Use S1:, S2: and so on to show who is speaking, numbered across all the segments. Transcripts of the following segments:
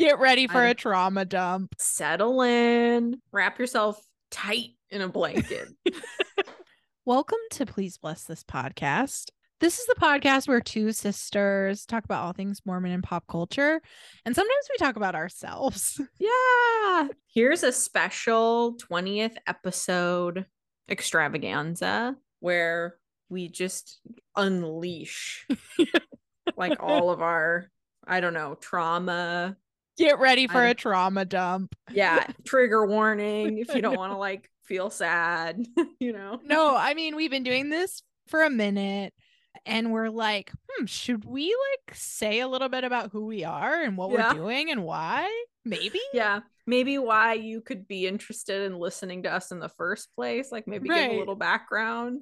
S1: Get ready for
S2: I-
S1: a trauma dump.
S2: Settle in, wrap yourself tight in a blanket.
S1: Welcome to Please Bless This podcast. This is the podcast where two sisters talk about all things Mormon and pop culture. And sometimes we talk about ourselves.
S2: yeah. Here's a special 20th episode extravaganza where we just unleash like all of our, I don't know, trauma.
S1: Get ready for a trauma dump.
S2: Yeah. Trigger warning if you don't want to like feel sad, you know?
S1: No, I mean, we've been doing this for a minute and we're like, hmm, should we like say a little bit about who we are and what
S2: Yeah.
S1: we're doing and why? Maybe.
S2: Yeah. Maybe why you could be interested in listening to us in the first place. Like maybe give a little background.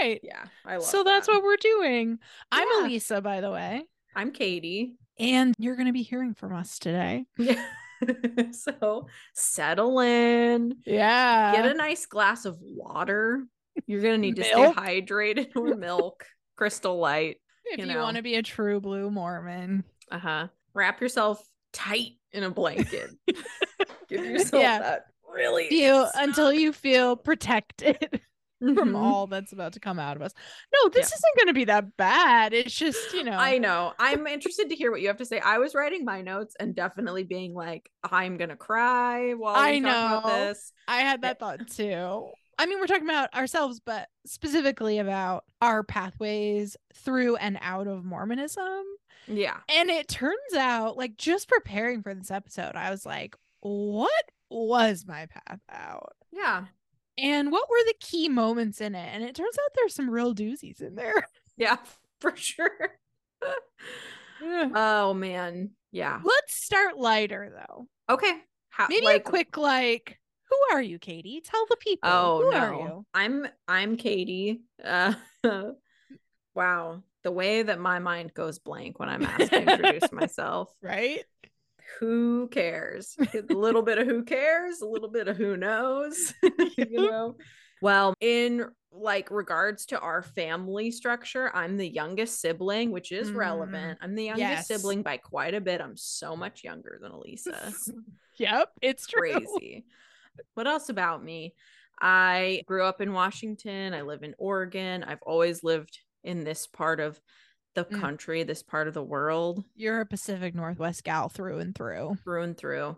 S1: Right.
S2: Yeah. I love
S1: So that's what we're doing. I'm
S2: Yeah.
S1: Elisa, by the way,
S2: I'm Katie.
S1: And you're going to be hearing from us today.
S2: Yeah. so settle in.
S1: Yeah.
S2: Get a nice glass of water. You're need to
S1: Milk?
S2: stay hydrated or milk, crystal light.
S1: if
S2: you
S1: you, want to be a true blue Mormon.
S2: Uh-huh. Wrap yourself tight in a blanket. Give yourself
S1: Yeah.
S2: that really
S1: Feel until you feel protected from
S2: Mhm.
S1: all that's about to come out of us. No, this
S2: Yeah.
S1: isn't going to be that bad. It's just, you know.
S2: I know. I'm interested to hear what you have to say. I was writing my notes and definitely being like, I'm gonna cry while
S1: I
S2: talk about
S1: know.
S2: this.
S1: I had that thought too. I mean, we're talking about ourselves, but specifically about our pathways through and out of Mormonism.
S2: Yeah.
S1: And it turns out, like, just preparing for this episode, I was like, what was my path out?
S2: Yeah.
S1: And what were the key moments in it? And it turns out there's some real doozies in there.
S2: Yeah, for sure. oh man. Yeah.
S1: Let's start lighter though.
S2: Okay. How,
S1: Maybe
S2: like,
S1: a quick, like, who are you, Katie? Tell the people.
S2: Oh
S1: who
S2: no.
S1: are you?
S2: I'm I'm Katie. Uh wow. The way that my mind goes blank when I'm asked to introduce myself.
S1: Right?
S2: Who cares? A little bit of who cares, a little bit of who knows. you know. Well, in like regards to our family structure, I'm the youngest sibling, which is
S1: Mm,
S2: relevant. I'm the youngest
S1: yes.
S2: sibling by quite a bit. I'm so much younger than Elisa.
S1: Yep, it's true.
S2: crazy. what else about me? I grew up in Washington. I live in Oregon. I've always lived in this part of the
S1: Mm.
S2: country, this part of the world,
S1: You're a Pacific Northwest gal through and through.
S2: through and through.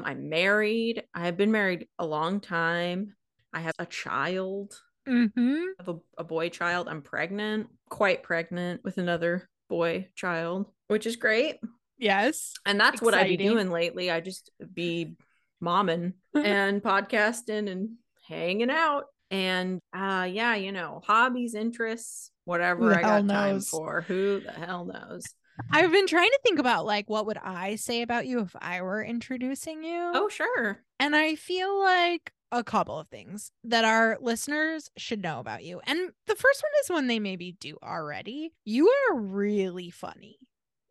S2: I'm married. I have been married a long time. I have a child.
S1: Mm-hmm.
S2: I have a, a boy child. I'm pregnant, quite pregnant with another boy child, which is great.
S1: Yes.
S2: And that's what I've
S1: been
S2: doing lately. I just be momming and podcasting and hanging out. And uh yeah, you know, hobbies, interests, whatever I got
S1: hell
S2: time for. Who the hell knows?
S1: I've been trying to think about like what would I say about you if I were introducing you?
S2: Oh, sure.
S1: And I feel like a couple of things that our listeners should know about you. And the first one is one they maybe do already. You are really funny.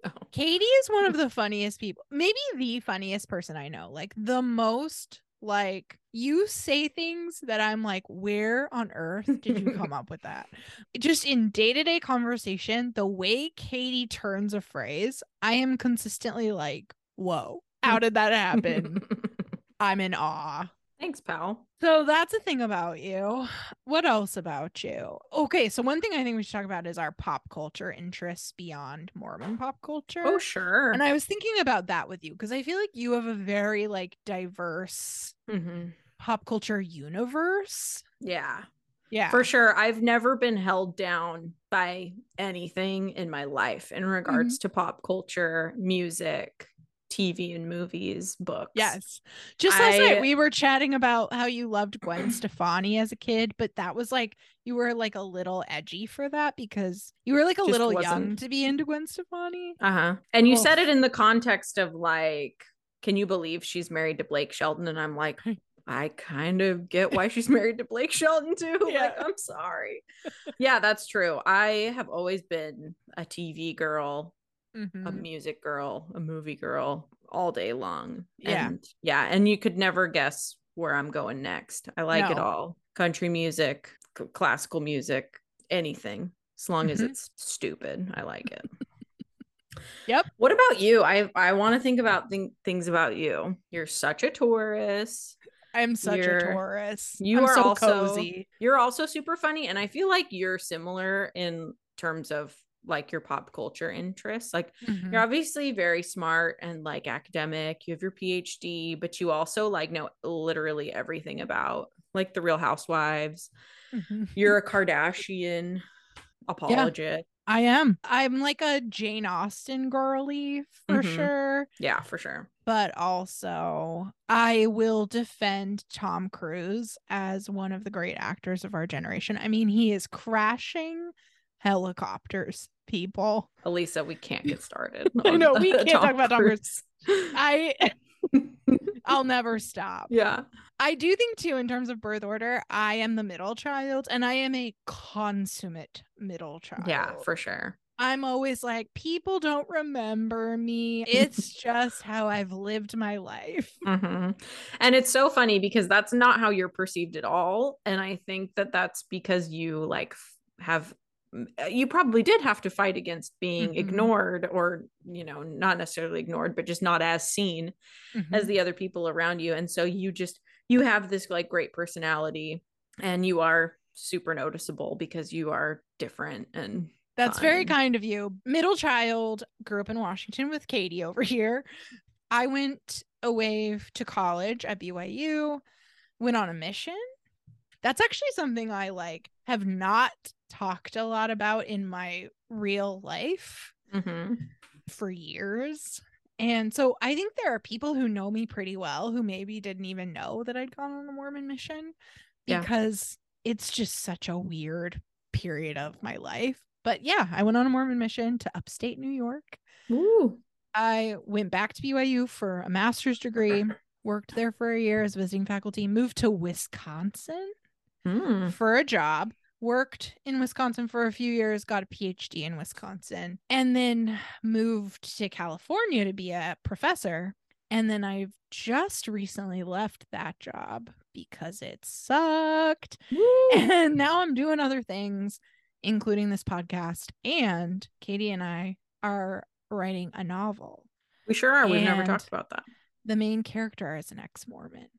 S2: Oh.
S1: Katie is one of the funniest people, maybe the funniest person I know. Like the most like you say things that I'm like, where on earth did you come up with that? Just in day-to-day conversation, the way Katie turns a phrase, I am consistently like, whoa, how did that happen? I'm in awe.
S2: Thanks, pal.
S1: So that's a thing about you. What else about you? Okay, so one thing I think we should talk about is our pop culture interests beyond Mormon pop culture.
S2: Oh, sure.
S1: And I was thinking about that with you because I feel like you have a very like diverse
S2: Mhm.
S1: pop culture universe.
S2: Yeah,
S1: Yeah.
S2: for sure. I've never been held down by anything in my life in regards
S1: Mm-hmm.
S2: to pop culture, music, TV and movies, books.
S1: Yes. Just last
S2: I-
S1: night we were chatting about how you loved Gwen Stefani as a kid, but that was like you were like a little edgy for that because you were like a little young
S2: wasn't-
S1: to be into Gwen Stefani.
S2: Uh huh. And you said it in the context of like, can you believe she's married to Blake Shelton? And I'm like, I kind of get why she's married to Blake Shelton too.
S1: Yeah.
S2: Like, I'm sorry. yeah, that's true. I have always been a TV girl, a
S1: Mhm.
S2: music girl, a movie girl all day long.
S1: Yeah.
S2: And yeah. And you could never guess where I'm going next. I like it all country music, c- classical music, anything, as long as
S1: Mhm.
S2: it's stupid. I like it.
S1: Yep.
S2: What about you? I I want to think about th- things about you. You're such a Taurus.
S1: I'm such
S2: You're-
S1: a Taurus.
S2: you
S1: I'm
S2: are
S1: so
S2: also-
S1: cozy.
S2: You're also super funny and I feel like you're similar in terms of like your pop culture interests. Like
S1: Mhm.
S2: you're obviously very smart and like academic. You have your PhD, but you also like know literally everything about like the Real Housewives.
S1: Mhm.
S2: You're a Kardashian apologist.
S1: I am. I'm like a Jane Austen girly for
S2: Mhm.
S1: sure.
S2: Yeah, for sure.
S1: But also, I will defend Tom Cruise as one of the great actors of our generation. I mean, he is crashing helicopters, people.
S2: Elisa, we can't get started.
S1: I know, we can't talk about Tom
S2: Cruise.
S1: I I'll never stop.
S2: yeah.
S1: I do think too, in terms of birth order, I am the middle child and I am a consummate middle child.
S2: Yeah, for sure.
S1: I'm always like, people don't remember me. It's just how I've lived my life.
S2: hmm And it's so funny because that's not how you're perceived at all. And I think that that's because you like have, you probably did have to fight against being
S1: Mhm.
S2: ignored or, you know, not necessarily ignored, but just not as seen as
S1: Mhm.
S2: the other people around you. And so you just, you have this like great personality and you are super noticeable because you are different and
S1: That's very kind of you. Middle child, grew up in Washington with Katie over here. I went away to college at BYU, went on a mission. That's actually something I like have not talked a lot about in my real life
S2: Mhm.
S1: for years. And so I think there are people who know me pretty well who maybe didn't even know that I'd gone on a Mormon mission
S2: Yeah.
S1: because it's just such a weird period of my life. But yeah, I went on a Mormon mission to upstate New York.
S2: Ooh.
S1: I went back to BYU for a master's degree, worked there for a year as visiting faculty, moved to Wisconsin
S2: Mm.
S1: for a job, worked in Wisconsin for a few years, got a PhD in Wisconsin, and then moved to California to be a professor. And then I've just recently left that job because it sucked.
S2: Woo.
S1: And now I'm doing other things, including this podcast. And Katie and I are writing a novel.
S2: We sure are. We've never talked about that.
S1: The main character is an ex Mormon,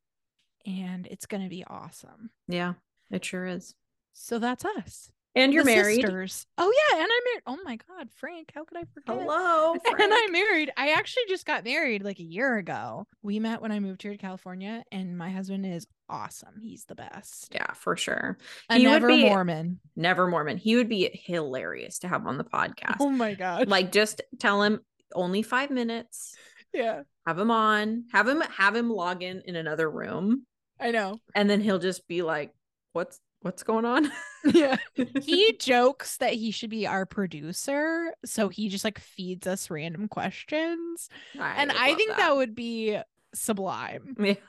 S1: and it's going to be awesome.
S2: Yeah, it sure is.
S1: So that's us.
S2: And you're
S1: The
S2: married.
S1: sisters. Oh yeah, and I'm married. Oh my god, Frank, how could I forget?
S2: Hello.
S1: And
S2: Frank.
S1: I'm married. I actually just got married like a year ago. We met when I moved here to California, and my husband is awesome. He's the best.
S2: yeah, for sure. He would
S1: never
S2: be-
S1: Mormon.
S2: Never Mormon. He would be hilarious to have on the podcast.
S1: Oh my god.
S2: Like just tell him only 5 minutes.
S1: yeah,
S2: Have him on. Have him have him log in in another room
S1: I know.
S2: and then he'll just be like, "What's what's going on?"
S1: Yeah. He jokes that he should be our producer, so he just like feeds us random questions. and I think that. would be sublime.
S2: Yeah.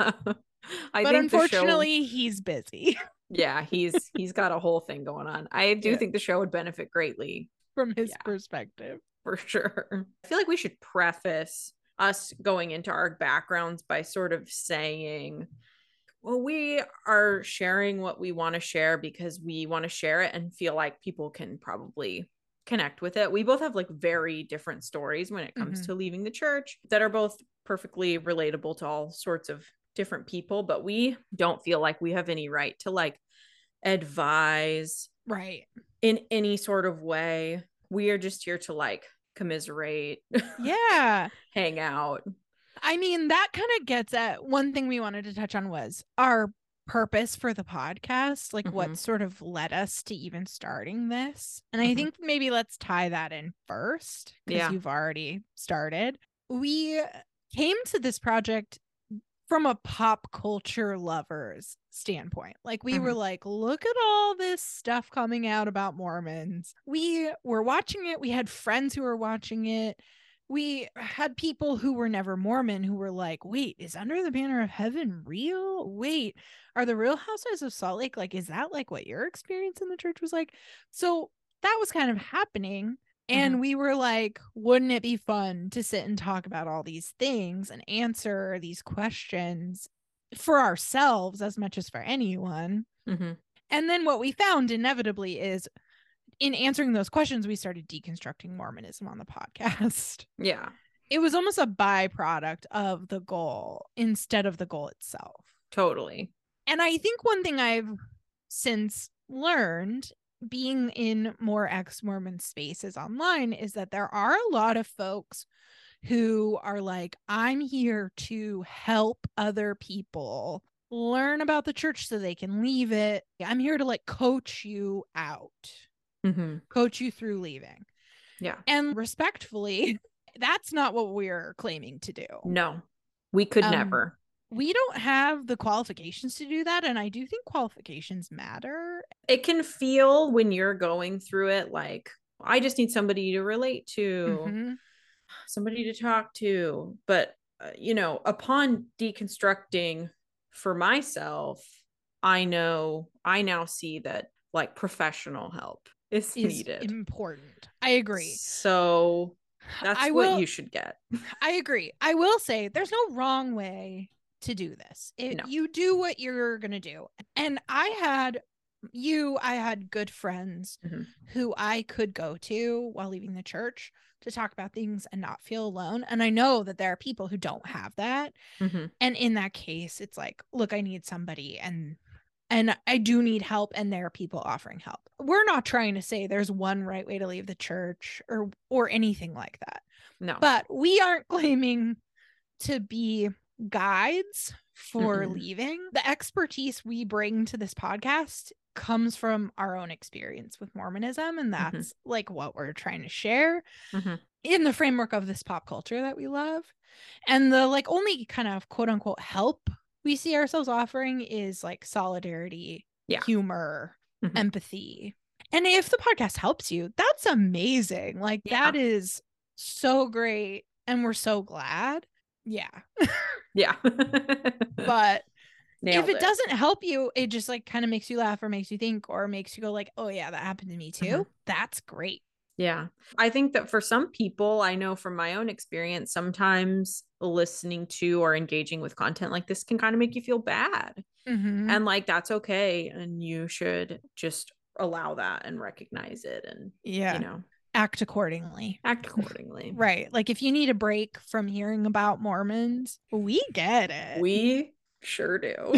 S2: I
S1: but
S2: think the show-
S1: unfortunately, he's busy
S2: yeah, he's he's got a whole thing going on. I do
S1: Yeah.
S2: think the show would benefit greatly
S1: from his
S2: Yeah.
S1: perspective.
S2: for sure. I feel like we should preface us going into our backgrounds by sort of saying, well, we are sharing what we want to share because we want to share it and feel like people can probably connect with it. We both have like very different stories when it comes
S1: Mhm.
S2: to leaving the church that are both perfectly relatable to all sorts of different people, but we don't feel like we have any right to like advise
S1: Right.
S2: in any sort of way. We are just here to like commiserate,
S1: Yeah.
S2: hang out.
S1: I mean, that kind of gets at one thing we wanted to touch on was our purpose for the podcast, like
S2: Mhm.
S1: what sort of led us to even starting this. And I
S2: Mhm.
S1: think maybe let's tie that in first because
S2: Yeah.
S1: you've already started. We came to this project from a pop culture lover's standpoint. Like we were like, look at all this stuff coming out about Mormons. We were watching it. We had friends who were watching it. We had people who were never Mormon who were like, wait, is Under the Banner of Heaven real? Wait, are the Real Housewives of Salt Lake like, is that like what your experience in the church was like? So that was kind of happening. And we were like, wouldn't it be fun to sit and talk about all these things and answer these questions for ourselves as much as for anyone?
S2: Mhm.
S1: And then what we found inevitably is in answering those questions, we started deconstructing Mormonism on the podcast.
S2: Yeah.
S1: It was almost a byproduct of the goal instead of the goal itself.
S2: Totally.
S1: And I think one thing I've since learned being in more ex Mormon spaces online is that there are a lot of folks who are like, I'm here to help other people learn about the church so they can leave it. I'm here to like coach you out,
S2: Mm-hmm.
S1: coach you through leaving.
S2: Yeah.
S1: And respectfully, that's not what we're claiming to do.
S2: No, we could
S1: Um,
S2: never.
S1: We don't have the qualifications to do that. And I do think qualifications matter.
S2: It can feel when you're going through it like, I just need somebody to relate to,
S1: Mhm.
S2: somebody to talk to. But, uh, you know, upon deconstructing for myself, I know, I now see that like professional help is,
S1: Is
S2: needed.
S1: important. I agree.
S2: So that's
S1: I
S2: what
S1: will-
S2: you should get.
S1: I agree. I will say there's no wrong way to do this. It,
S2: No.
S1: You do what you're going to do. And I had you, I had good friends
S2: Mhm.
S1: who I could go to while leaving the church to talk about things and not feel alone. And I know that there are people who don't have that.
S2: Mhm.
S1: And in that case, it's like, look, I need somebody and and I do need help and there are people offering help. We're not trying to say there's one right way to leave the church or or anything like that
S2: No.
S1: but we aren't claiming to be guides for
S2: Mm-mm.
S1: leaving. The expertise we bring to this podcast comes from our own experience with Mormonism, and that's like what we're trying to share
S2: Mhm.
S1: in the framework of this pop culture that we love. And the like only kind of quote unquote help we see ourselves offering is like solidarity,
S2: Yeah.
S1: humor,
S2: Mhm.
S1: empathy. And if the podcast helps you, that's amazing. Like
S2: Yeah.
S1: that is so great and we're so glad. Yeah.
S2: yeah.
S1: But
S2: Nailed
S1: if it, doesn't help you, it just like kind of makes you laugh or makes you think or makes you go like, "Oh yeah, that happened to me too."
S2: Mhm.
S1: That's great.
S2: Yeah. I think that for some people, I know from my own experience, sometimes listening to or engaging with content like this can kind of make you feel bad.
S1: Mhm.
S2: And like that's okay. And you should just allow that and recognize it and,
S1: yeah.
S2: you know,
S1: Act accordingly.
S2: act accordingly.
S1: Right. Like if you need a break from hearing about Mormons, we get it.
S2: We sure do.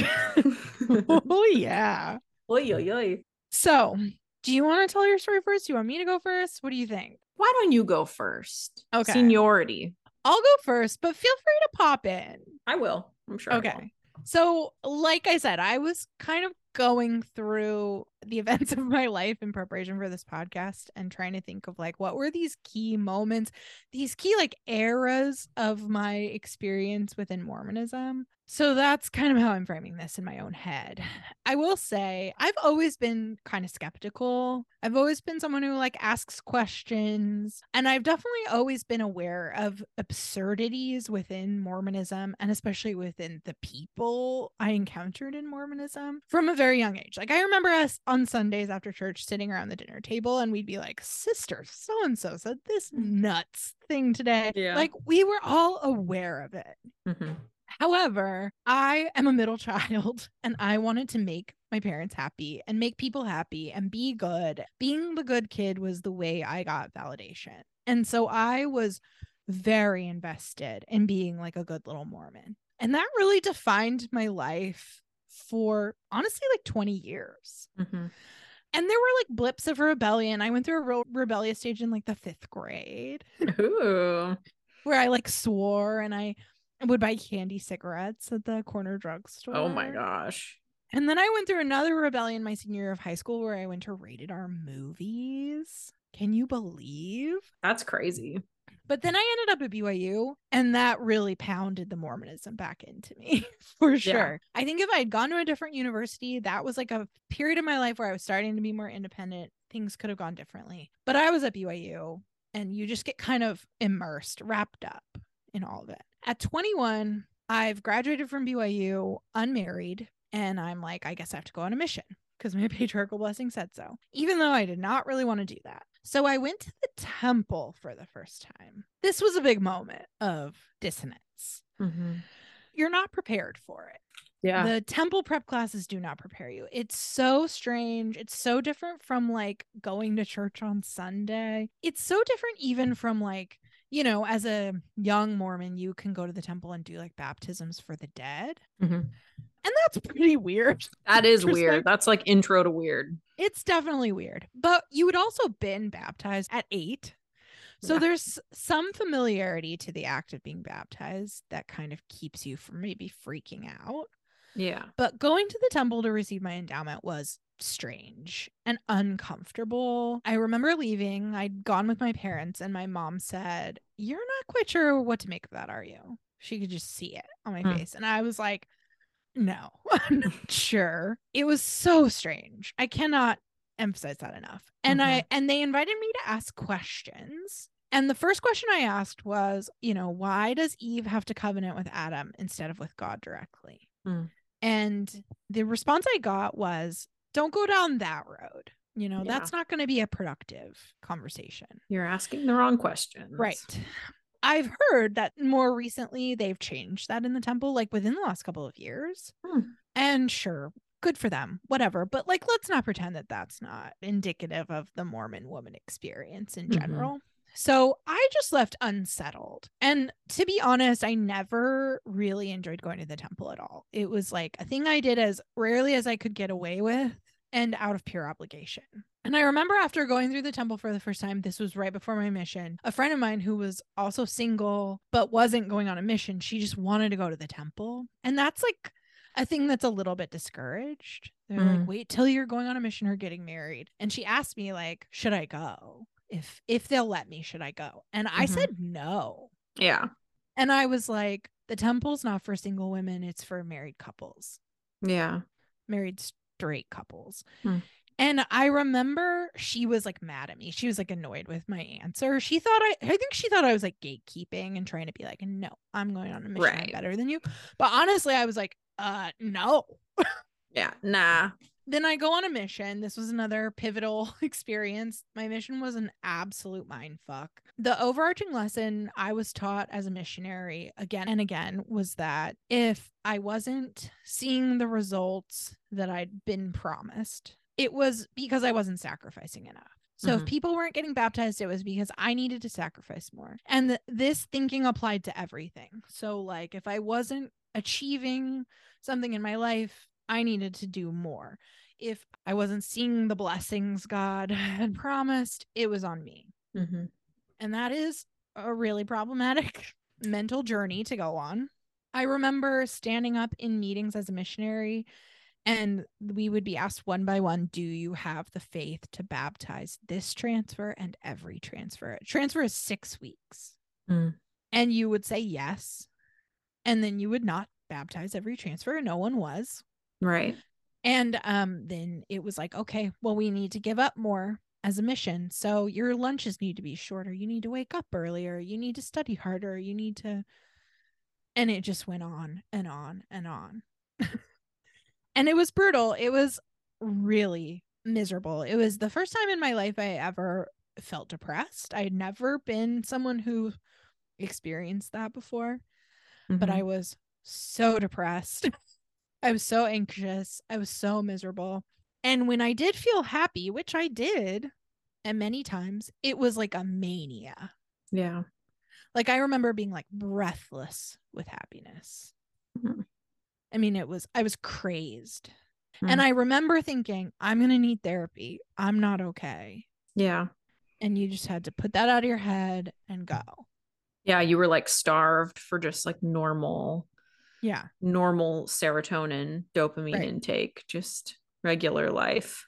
S1: oh yeah.
S2: oy, oy, oy.
S1: So, do you want to tell your story first? Do you want me to go first? What do you think?
S2: Why don't you go first?
S1: Okay.
S2: Seniority.
S1: I'll go first, but feel free to pop in.
S2: I will. I'm sure.
S1: Okay. So, like I said, I was kind of going through the events of my life in preparation for this podcast and trying to think of like what were these key moments, these key like eras of my experience within Mormonism. So that's kind of how I'm framing this in my own head. I will say I've always been kind of skeptical. I've always been someone who like asks questions, and I've definitely always been aware of absurdities within Mormonism and especially within the people I encountered in Mormonism from a very young age. Like I remember us on Sundays after church sitting around the dinner table and we'd be like, "Sister, so and so said this nuts thing today."
S2: Yeah.
S1: Like we were all aware of it.
S2: Mhm.
S1: However, I am a middle child and I wanted to make my parents happy and make people happy and be good. Being the good kid was the way I got validation. And so I was very invested in being like a good little Mormon. And that really defined my life for honestly like 20 years.
S2: Mhm.
S1: And there were like blips of rebellion. I went through a real rebellious stage in like the fifth grade
S2: Ooh.
S1: where I like swore and I would buy candy cigarettes at the corner drugstore.
S2: Oh my gosh.
S1: And then I went through another rebellion my senior year of high school where I went to rated R movies. Can you believe?
S2: That's crazy.
S1: But then I ended up at BYU and that really pounded the Mormonism back into me for sure. I think if I had gone to a different university, that was like a period of my life where I was starting to be more independent. Things could have gone differently. But I was at BYU and you just get kind of immersed, wrapped up in all of it. At 21, I've graduated from BYU unmarried and I'm like, I guess I have to go on a mission because my patriarchal blessing said so, even though I did not really want to do that. So I went to the temple for the first time. This was a big moment of dissonance.
S2: Mhm.
S1: You're not prepared for it.
S2: Yeah.
S1: The temple prep classes do not prepare you. It's so strange. It's so different from like going to church on Sunday. It's so different even from like, you know, as a young Mormon, you can go to the temple and do like baptisms for the dead.
S2: Mhm.
S1: And that's pretty weird.
S2: That is weird. That's like intro to weird.
S1: It's definitely weird. But you had also been baptized at eight. So
S2: Yeah.
S1: there's some familiarity to the act of being baptized that kind of keeps you from maybe freaking out.
S2: Yeah.
S1: But going to the temple to receive my endowment was strange and uncomfortable. I remember leaving. I'd gone with my parents, and my mom said, You're not quite sure what to make of that, are you? She could just see it on my
S2: Hmm.
S1: face. And I was like, No, I'm not sure. It was so strange. I cannot emphasize that enough. And I and they invited me to ask questions. And the first question I asked was, you know, why does Eve have to covenant with Adam instead of with God directly?
S2: Hmm.
S1: And the response I got was, don't go down that road. You know,
S2: Yeah.
S1: that's not going to be a productive conversation.
S2: You're asking the wrong questions.
S1: Right. I've heard that more recently they've changed that in the temple, like within the last couple of years.
S2: Hmm.
S1: And sure, good for them, whatever. But like, let's not pretend that that's not indicative of the Mormon woman experience in
S2: Mhm.
S1: general. So I just left unsettled. And to be honest, I never really enjoyed going to the temple at all. It was like a thing I did as rarely as I could get away with and out of pure obligation. And I remember after going through the temple for the first time, this was right before my mission. A friend of mine who was also single but wasn't going on a mission, she just wanted to go to the temple. And that's like a thing that's a little bit discouraged. They're
S2: Mm.
S1: like, wait till you're going on a mission or getting married. And she asked me, like, should I go? If if they'll let me, should I go? And I
S2: Mhm.
S1: said no.
S2: Yeah.
S1: And I was like, the temple's not for single women, it's for married couples
S2: Yeah.
S1: married straight couples.
S2: Hmm.
S1: And I remember she was like mad at me. She was like annoyed with my answer. She thought I I think she thought I was like gatekeeping and trying to be like, no, I'm going on a mission.
S2: Right.
S1: better than you. But honestly, I was like, uh no.
S2: Yeah. Nah.
S1: Then I go on a mission. This was another pivotal experience. My mission was an absolute mind fuck. The overarching lesson I was taught as a missionary again and again was that if I wasn't seeing the results that I'd been promised, it was because I wasn't sacrificing enough. So if
S2: Mhm.
S1: people weren't getting baptized, it was because I needed to sacrifice more. And th- this thinking applied to everything. So, like, if I wasn't achieving something in my life, I needed to do more. If I wasn't seeing the blessings God had promised, it was on me.
S2: Mm-hmm.
S1: And that is a really problematic mental journey to go on. I remember standing up in meetings as a missionary, and we would be asked one by one, Do you have the faith to baptize this transfer and every transfer? Transfer is six weeks.
S2: Mm.
S1: And you would say yes. And then you would not baptize every transfer. No one was.
S2: Right.
S1: And um, then it was like, okay, well, we need to give up more as a mission. So your lunches need to be shorter. You need to wake up earlier. You need to study harder. You need to. And it just went on and on and on. and it was brutal. It was really miserable. It was the first time in my life I ever felt depressed. I had never been someone who experienced that before but
S2: Mhm.
S1: I was so depressed. I was so anxious. I was so miserable. And when I did feel happy, which I did, and many times, it was like a mania.
S2: yeah.
S1: Like I remember being like breathless with happiness.
S2: Mhm.
S1: I mean, it was, I was crazed.
S2: Mm.
S1: And I remember thinking, I'm going to need therapy. I'm not okay.
S2: Yeah.
S1: And you just had to put that out of your head and go.
S2: Yeah. You were like starved for just like normal,
S1: Yeah.
S2: normal serotonin, dopamine
S1: Right.
S2: intake, just regular life.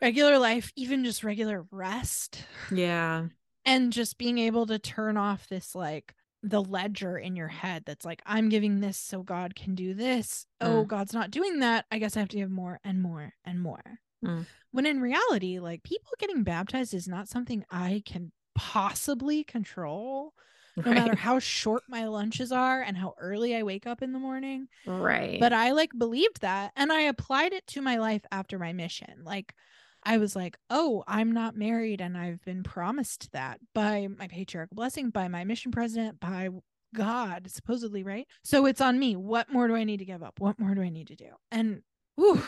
S1: Regular life, even just regular rest.
S2: Yeah.
S1: and just being able to turn off this like the ledger in your head that's like i'm giving this so god can do this oh
S2: Mm.
S1: god's not doing that i guess i have to give more and more and more
S2: Mm.
S1: when in reality like people getting baptized is not something i can possibly control no matter how short my lunches are and how early i wake up in the morning
S2: Right.
S1: but I like believed that and I applied it to my life after my mission. Like I was like, "Oh, I'm not married and I've been promised that by my patriarchal blessing, by my mission president, by God, supposedly, right? So it's on me. What more do I need to give up? What more do I need to do? And whew,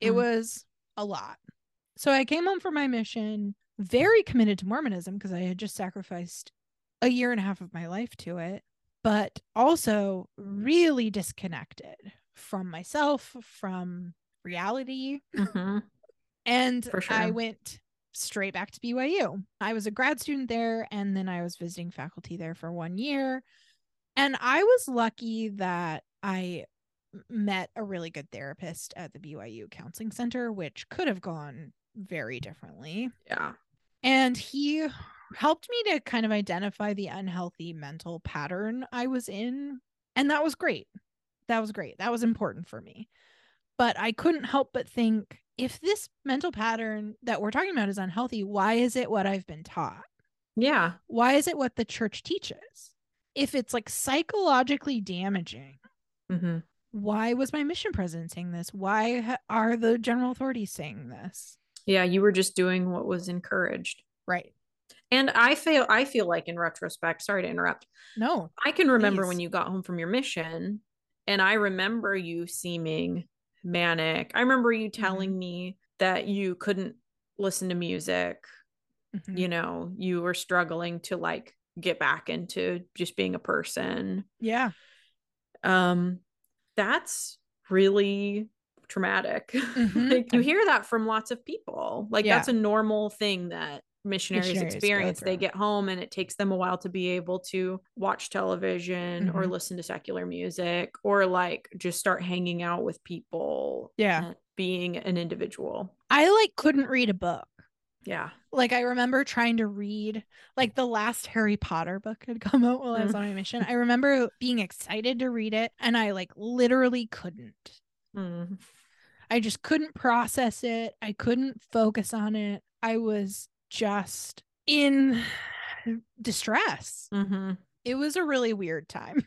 S1: it
S2: Mm.
S1: was a lot. So I came home from my mission, very committed to Mormonism because I had just sacrificed a year and a half of my life to it, but also really disconnected from myself, from reality.
S2: Mhm.
S1: And
S2: For
S1: I went straight back to BYU. I was a grad student there, and then I was visiting faculty there for one year. And I was lucky that I met a really good therapist at the BYU Counseling Center, which could have gone very differently.
S2: Yeah.
S1: And he helped me to kind of identify the unhealthy mental pattern I was in. And that was great. That was great. That was important for me. But I couldn't help but think if this mental pattern that we're talking about is unhealthy, why is it what I've been taught?
S2: Yeah.
S1: Why is it what the church teaches? If it's like psychologically damaging,
S2: hmm
S1: why was my mission president saying this? Why ha- are the general authorities saying this?
S2: Yeah. You were just doing what was encouraged.
S1: Right.
S2: And I feel I feel like in retrospect, sorry to interrupt.
S1: No.
S2: I can remember when you got home from your mission, and I remember you seeming manic. I remember you telling me that you couldn't listen to music.
S1: Mhm.
S2: You know, you were struggling to like get back into just being a person.
S1: Yeah.
S2: Um, that's really traumatic.
S1: Mhm.
S2: like you hear that from lots of people. Like
S1: Yeah.
S2: that's a normal thing that missionaries,
S1: Missionaries
S2: experience. They get home and it takes them a while to be able to watch television or
S1: Mhm.
S2: listen to secular music or like just start hanging out with people.
S1: Yeah.
S2: being an individual.
S1: I like couldn't read a book.
S2: Yeah.
S1: Like I remember trying to read like the last Harry Potter book had come out while I was
S2: Mm.
S1: on my mission. I remember being excited to read it and I like literally couldn't.
S2: Mm.
S1: I just couldn't process it. I couldn't focus on it. I was just in distress.
S2: hmm
S1: It was a really weird time.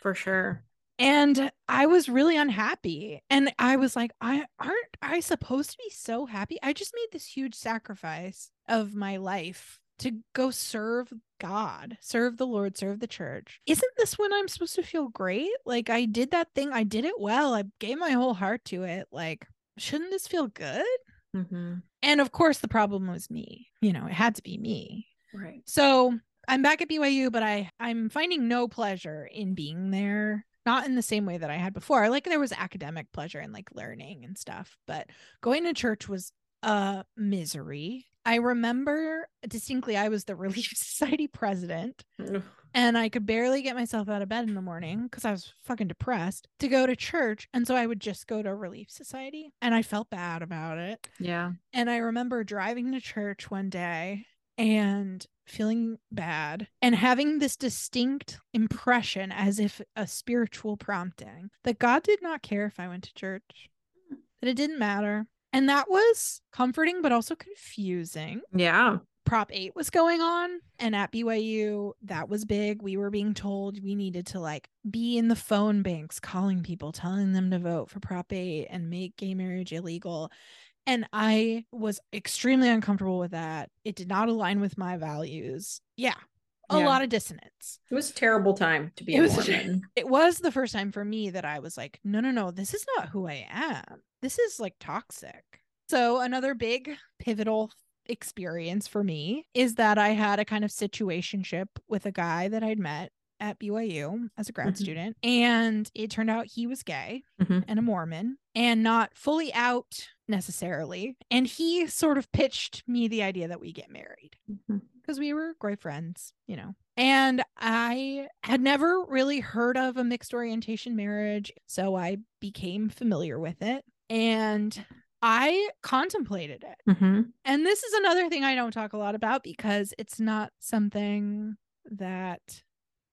S2: For sure.
S1: And I was really unhappy. And I was like, I aren't I supposed to be so happy? I just made this huge sacrifice of my life to go serve God, serve the Lord, serve the church. Isn't this when I'm supposed to feel great? Like I did that thing, I did it well. I gave my whole heart to it. Like, shouldn't this feel good?
S2: Hmm
S1: And of course the problem was me. You know, it had to be me.
S2: Right.
S1: So I'm back at BYU, but I I'm finding no pleasure in being there. Not in the same way that I had before. Like there was academic pleasure and like learning and stuff, but going to church was a misery. I remember distinctly I was the Relief Society president and I could barely get myself out of bed in the morning because I was fucking depressed to go to church. And so I would just go to Relief Society and I felt bad about it.
S2: Yeah.
S1: And I remember driving to church one day and feeling bad and having this distinct impression as if a spiritual prompting that God did not care if I went to church, that it didn't matter. And that was comforting, but also confusing.
S2: Yeah.
S1: Prop 8 was going on, and at BYU, that was big. We were being told we needed to like be in the phone banks calling people, telling them to vote for Prop 8 and make gay marriage illegal. And I was extremely uncomfortable with that. It did not align with my values. Yeah, a
S2: Yeah.
S1: lot of dissonance.
S2: It was a terrible time to be
S1: It
S2: a
S1: was-
S2: Mormon.
S1: It was the first time for me that I was like, no, no, no, this is not who I am. This is like toxic. So, another big pivotal experience for me is that I had a kind of situationship with a guy that I'd met at BYU as a grad
S2: Mhm.
S1: student. And it turned out he was gay
S2: Mhm.
S1: and a Mormon and not fully out necessarily. And he sort of pitched me the idea that we get married
S2: Mhm.
S1: Because we were great friends, you know. And I had never really heard of a mixed orientation marriage. So I became familiar with it and I contemplated it.
S2: Mhm.
S1: And this is another thing I don't talk a lot about because it's not something that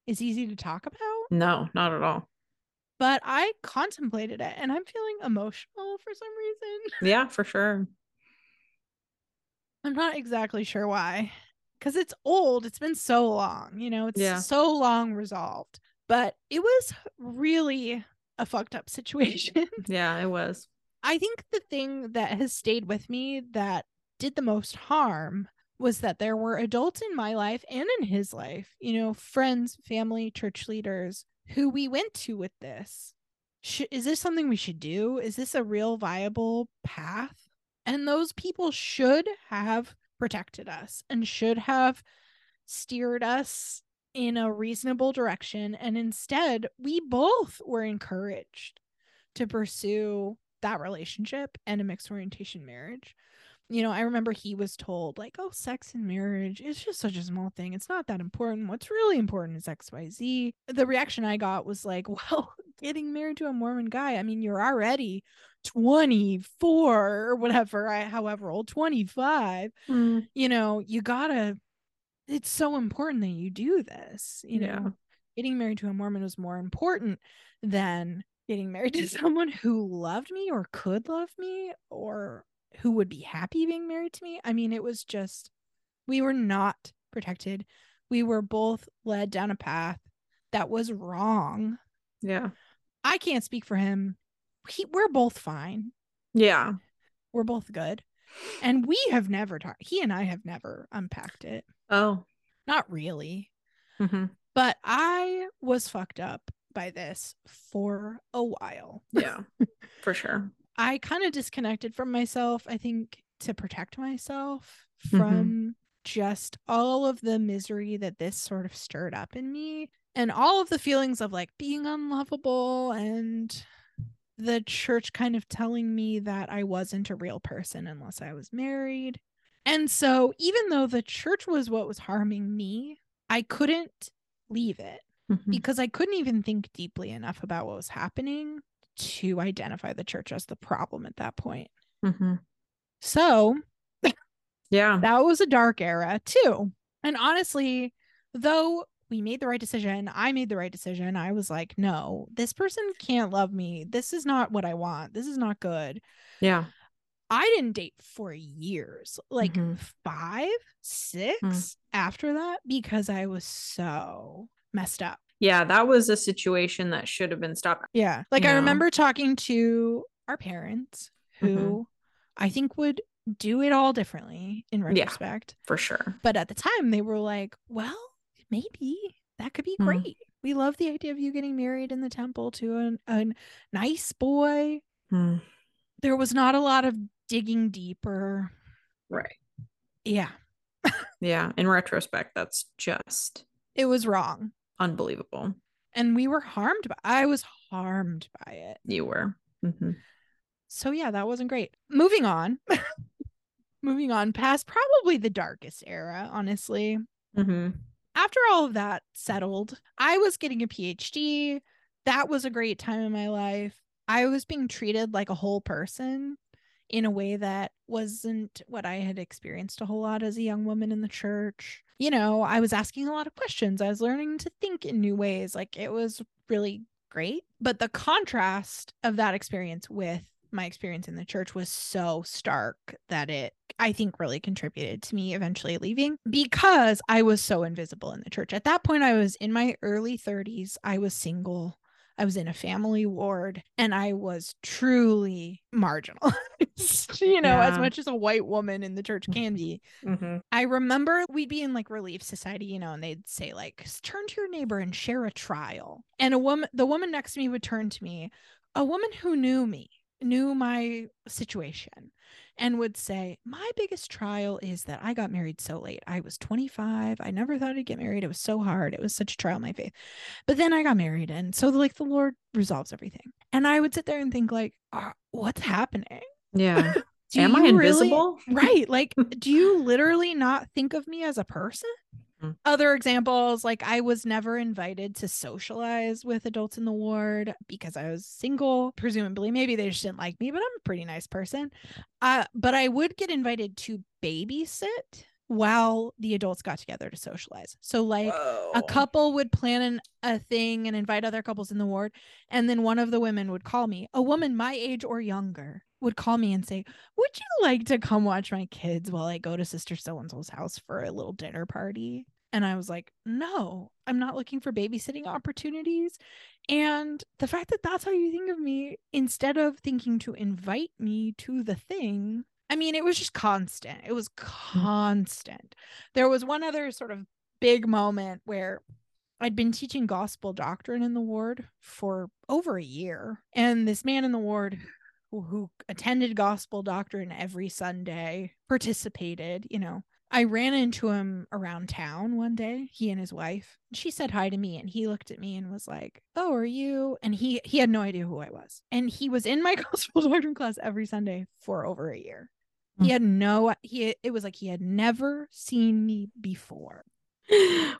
S1: is easy to talk about.
S2: No, not at all.
S1: But I contemplated it and I'm feeling emotional for some reason.
S2: Yeah, for sure.
S1: I'm not exactly sure why. Because it's old. It's been so long, you know, it's
S2: Yeah.
S1: so long resolved. But it was really a fucked up situation.
S2: Yeah, it was.
S1: I think the thing that has stayed with me that did the most harm was that there were adults in my life and in his life, you know, friends, family, church leaders who we went to with this. Sh- is this something we should do? Is this a real viable path? And those people should have protected us and should have steered us in a reasonable direction. And instead, we both were encouraged to pursue that relationship and a mixed orientation marriage. You know, I remember he was told, like, oh, sex and marriage is just such a small thing. It's not that important. What's really important is XYZ. The reaction I got was like, well, getting married to a Mormon guy, I mean, you're already 24 or whatever, I, however old, 25.
S2: Mm.
S1: You know, you gotta, it's so important that you do this. You
S2: Yeah.
S1: know, getting married to a Mormon was more important than getting married to someone who loved me or could love me or who would be happy being married to me. I mean, it was just, we were not protected. We were both led down a path that was wrong.
S2: Yeah.
S1: I can't speak for him. He, we're both fine.
S2: Yeah.
S1: We're both good. And we have never talked, he and I have never unpacked it.
S2: Oh.
S1: Not really.
S2: hmm
S1: But I was fucked up by this for a while.
S2: Yeah. For sure.
S1: I kind of disconnected from myself, I think, to protect myself
S2: Mhm.
S1: from just all of the misery that this sort of stirred up in me and all of the feelings of like being unlovable and the church kind of telling me that I wasn't a real person unless I was married. And so, even though the church was what was harming me, I couldn't leave it
S2: Mhm.
S1: because I couldn't even think deeply enough about what was happening to identify the church as the problem at that point.
S2: Mhm.
S1: So
S2: Yeah.
S1: that was a dark era too. And honestly, though we made the right decision, I made the right decision. I was like, no, this person can't love me. This is not what I want. This is not good.
S2: Yeah.
S1: I didn't date for years, like
S2: Mhm.
S1: five, six after that, because I was so messed up.
S2: Yeah. That was a situation that should have been stopped.
S1: Yeah. Like I
S2: Yeah.
S1: remember talking to our parents who I think would do it all differently in
S2: Yeah.
S1: retrospect.
S2: For sure.
S1: But at the time they were like, well, maybe that could be
S2: Hmm.
S1: great. We love the idea of you getting married in the temple to an, a nice boy.
S2: Mm.
S1: There was not a lot of digging deeper.
S2: Right.
S1: Yeah.
S2: Yeah. In retrospect, that's just
S1: It was wrong.
S2: Unbelievable.
S1: And we were harmed by I was harmed by it.
S2: You were. hmm
S1: So yeah, that wasn't great. Moving on. Moving on past probably the darkest era, honestly.
S2: hmm
S1: After all of that settled, I was getting a PhD. That was a great time in my life. I was being treated like a whole person in a way that wasn't what I had experienced a whole lot as a young woman in the church. You know, I was asking a lot of questions. I was learning to think in new ways. Like it was really great. But the contrast of that experience with my experience in the church was so stark that it I think really contributed to me eventually leaving because I was so invisible in the church. At that point I was in my early 30s. I was single. I was in a family ward and I was truly marginalized, you know, as much as a white woman in the church can be.
S2: hmm
S1: I remember we'd be in like Relief Society, you know, and they'd say like, turn to your neighbor and share a trial. And a woman, the woman next to me would turn to me, a woman who knew me, knew my situation, and would say, My biggest trial is that I got married so late. I was 25. I never thought I'd get married. It was so hard. It was such a trial my faith. But then I got married. And so, like, the Lord resolves everything. And I would sit there and think, like, "Ah, what's happening?
S2: Yeah. Am I
S1: you really-
S2: invisible?
S1: right like do you literally not think of me as a person
S2: Mhm.
S1: other examples like i was never invited to socialize with adults in the ward because i was single. Presumably maybe they just didn't like me but i'm a pretty nice person. Uh, but i would get invited to babysit while the adults got together to socialize. So like a couple would plan an, a thing and invite other couples in the ward and then one of the women would call me. A woman my age or younger would call me and say would you like to come watch my kids while i go to sister so and so's house for a little dinner party and i was like no i'm not looking for babysitting opportunities and the fact that that's how you think of me instead of thinking to invite me to the thing I mean, it was just constant. It was mm-hmm. constant. There was one other sort of big moment where I'd been teaching gospel doctrine in the ward for over a year. And this man in the ward who, who attended gospel doctrine every Sunday, participated, you know, I ran into him around town one day, he and his wife. She said hi to me and he looked at me and was like, "Oh, are you?" And he he had no idea who I was. And he was in my gospel doctrine class every Sunday for over a year. He hmm. had no he it was like he had never seen me before.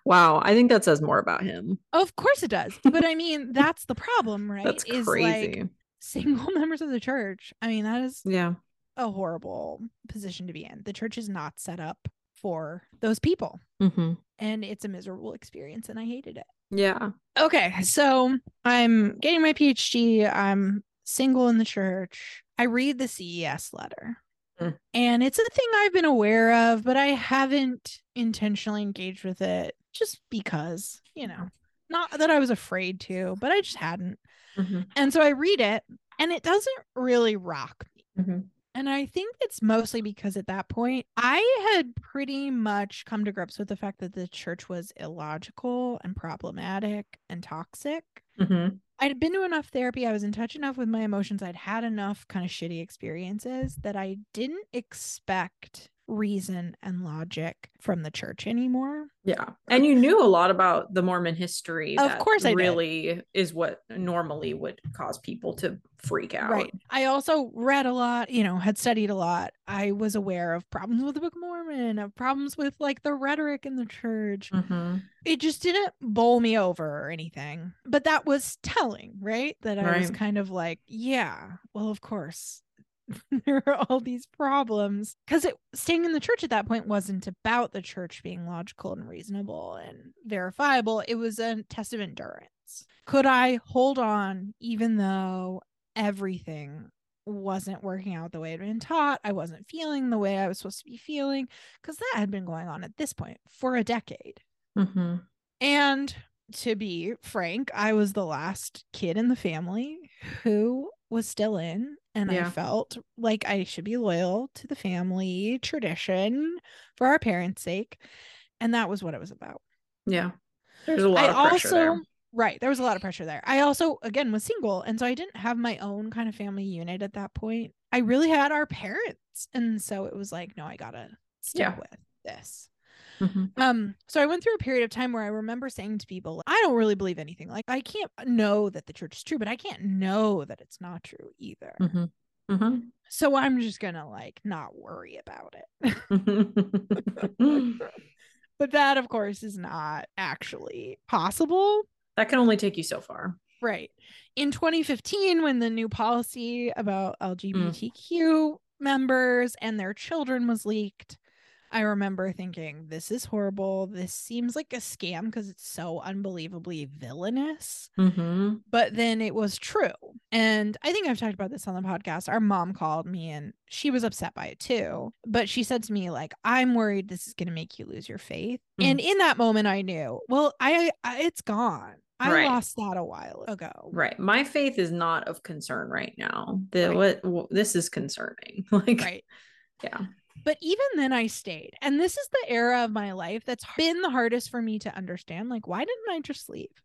S2: Wow, I think that says more about him.
S1: Of course it does. But I mean, that's the problem, right?
S2: That's
S1: Is
S2: crazy.
S1: like single members of the church. I mean, that is
S2: yeah.
S1: a horrible position to be in. The church is not set up for those people.
S2: Mm-hmm.
S1: And it's a miserable experience and I hated it.
S2: Yeah.
S1: Okay, so I'm getting my PhD. I'm single in the church. I read the CES letter.
S2: Mm.
S1: And it's a thing I've been aware of, but I haven't intentionally engaged with it just because, you know, not that I was afraid to, but I just hadn't.
S2: Mm-hmm.
S1: And so I read it and it doesn't really rock me.
S2: Mm-hmm.
S1: And I think it's mostly because at that point, I had pretty much come to grips with the fact that the church was illogical and problematic and toxic.
S2: Mm-hmm.
S1: I'd been to enough therapy. I was in touch enough with my emotions. I'd had enough kind of shitty experiences that I didn't expect reason and logic from the church anymore.
S2: Yeah. And you knew a lot about the Mormon history.
S1: Of course I did.
S2: really is what normally would cause people to freak out.
S1: Right. I also read a lot, you know, had studied a lot. I was aware of problems with the Book of Mormon, of problems with like the rhetoric in the church.
S2: Mm-hmm.
S1: It just didn't bowl me over or anything. But that was telling, right? That I was kind of like, yeah, well, of course. there are all these problems. Because it staying in the church at that point wasn't about the church being logical and reasonable and verifiable. It was a test of endurance. Could i hold on even though everything wasn't working out the way it had been taught? I wasn't feeling the way i was supposed to be feeling? Because that had been going on at this point for a decade.
S2: Mm-hmm.
S1: and to be frank, I was the last kid in the family who was still in. And I felt like I should be loyal to the family tradition for our parents' sake. And that was what it was about.
S2: Yeah. There's a lot
S1: I
S2: of pressure
S1: also,
S2: there.
S1: right, there was a lot of pressure there. I also, again, was single. And so I didn't have my own kind of family unit at that point. I really had our parents. And so it was like, no, I gotta stick
S2: Yeah.
S1: with this.
S2: Mhm.
S1: Um, so I went through a period of time where I remember saying to people, I don't really believe anything. Like I can't know that the church is true, but I can't know that it's not true either.
S2: Mhm. Mhm.
S1: So I'm just gonna like not worry about it. But that of course is not actually possible.
S2: that can only take you so far.
S1: Right. In 2015, when the new policy about LGBTQ members and their children was leaked, I remember thinking, this is horrible. This seems like a scam because it's so unbelievably villainous.
S2: Mm-hmm.
S1: But then it was true. And I think I've talked about this on the podcast. Our mom called me and she was upset by it too. But she said to me, like, I'm worried this is going to make you lose your faith.
S2: Mm.
S1: And in that moment, I knew, well, I, I it's gone. I
S2: Right.
S1: lost that a while ago.
S2: Right. My faith is not of concern right now. The
S1: Right.
S2: what, what this is concerning. Like
S1: Right.
S2: yeah.
S1: But even then, I stayed. And this is the era of my life that's been the hardest for me to understand. Like, why didn't I just leave?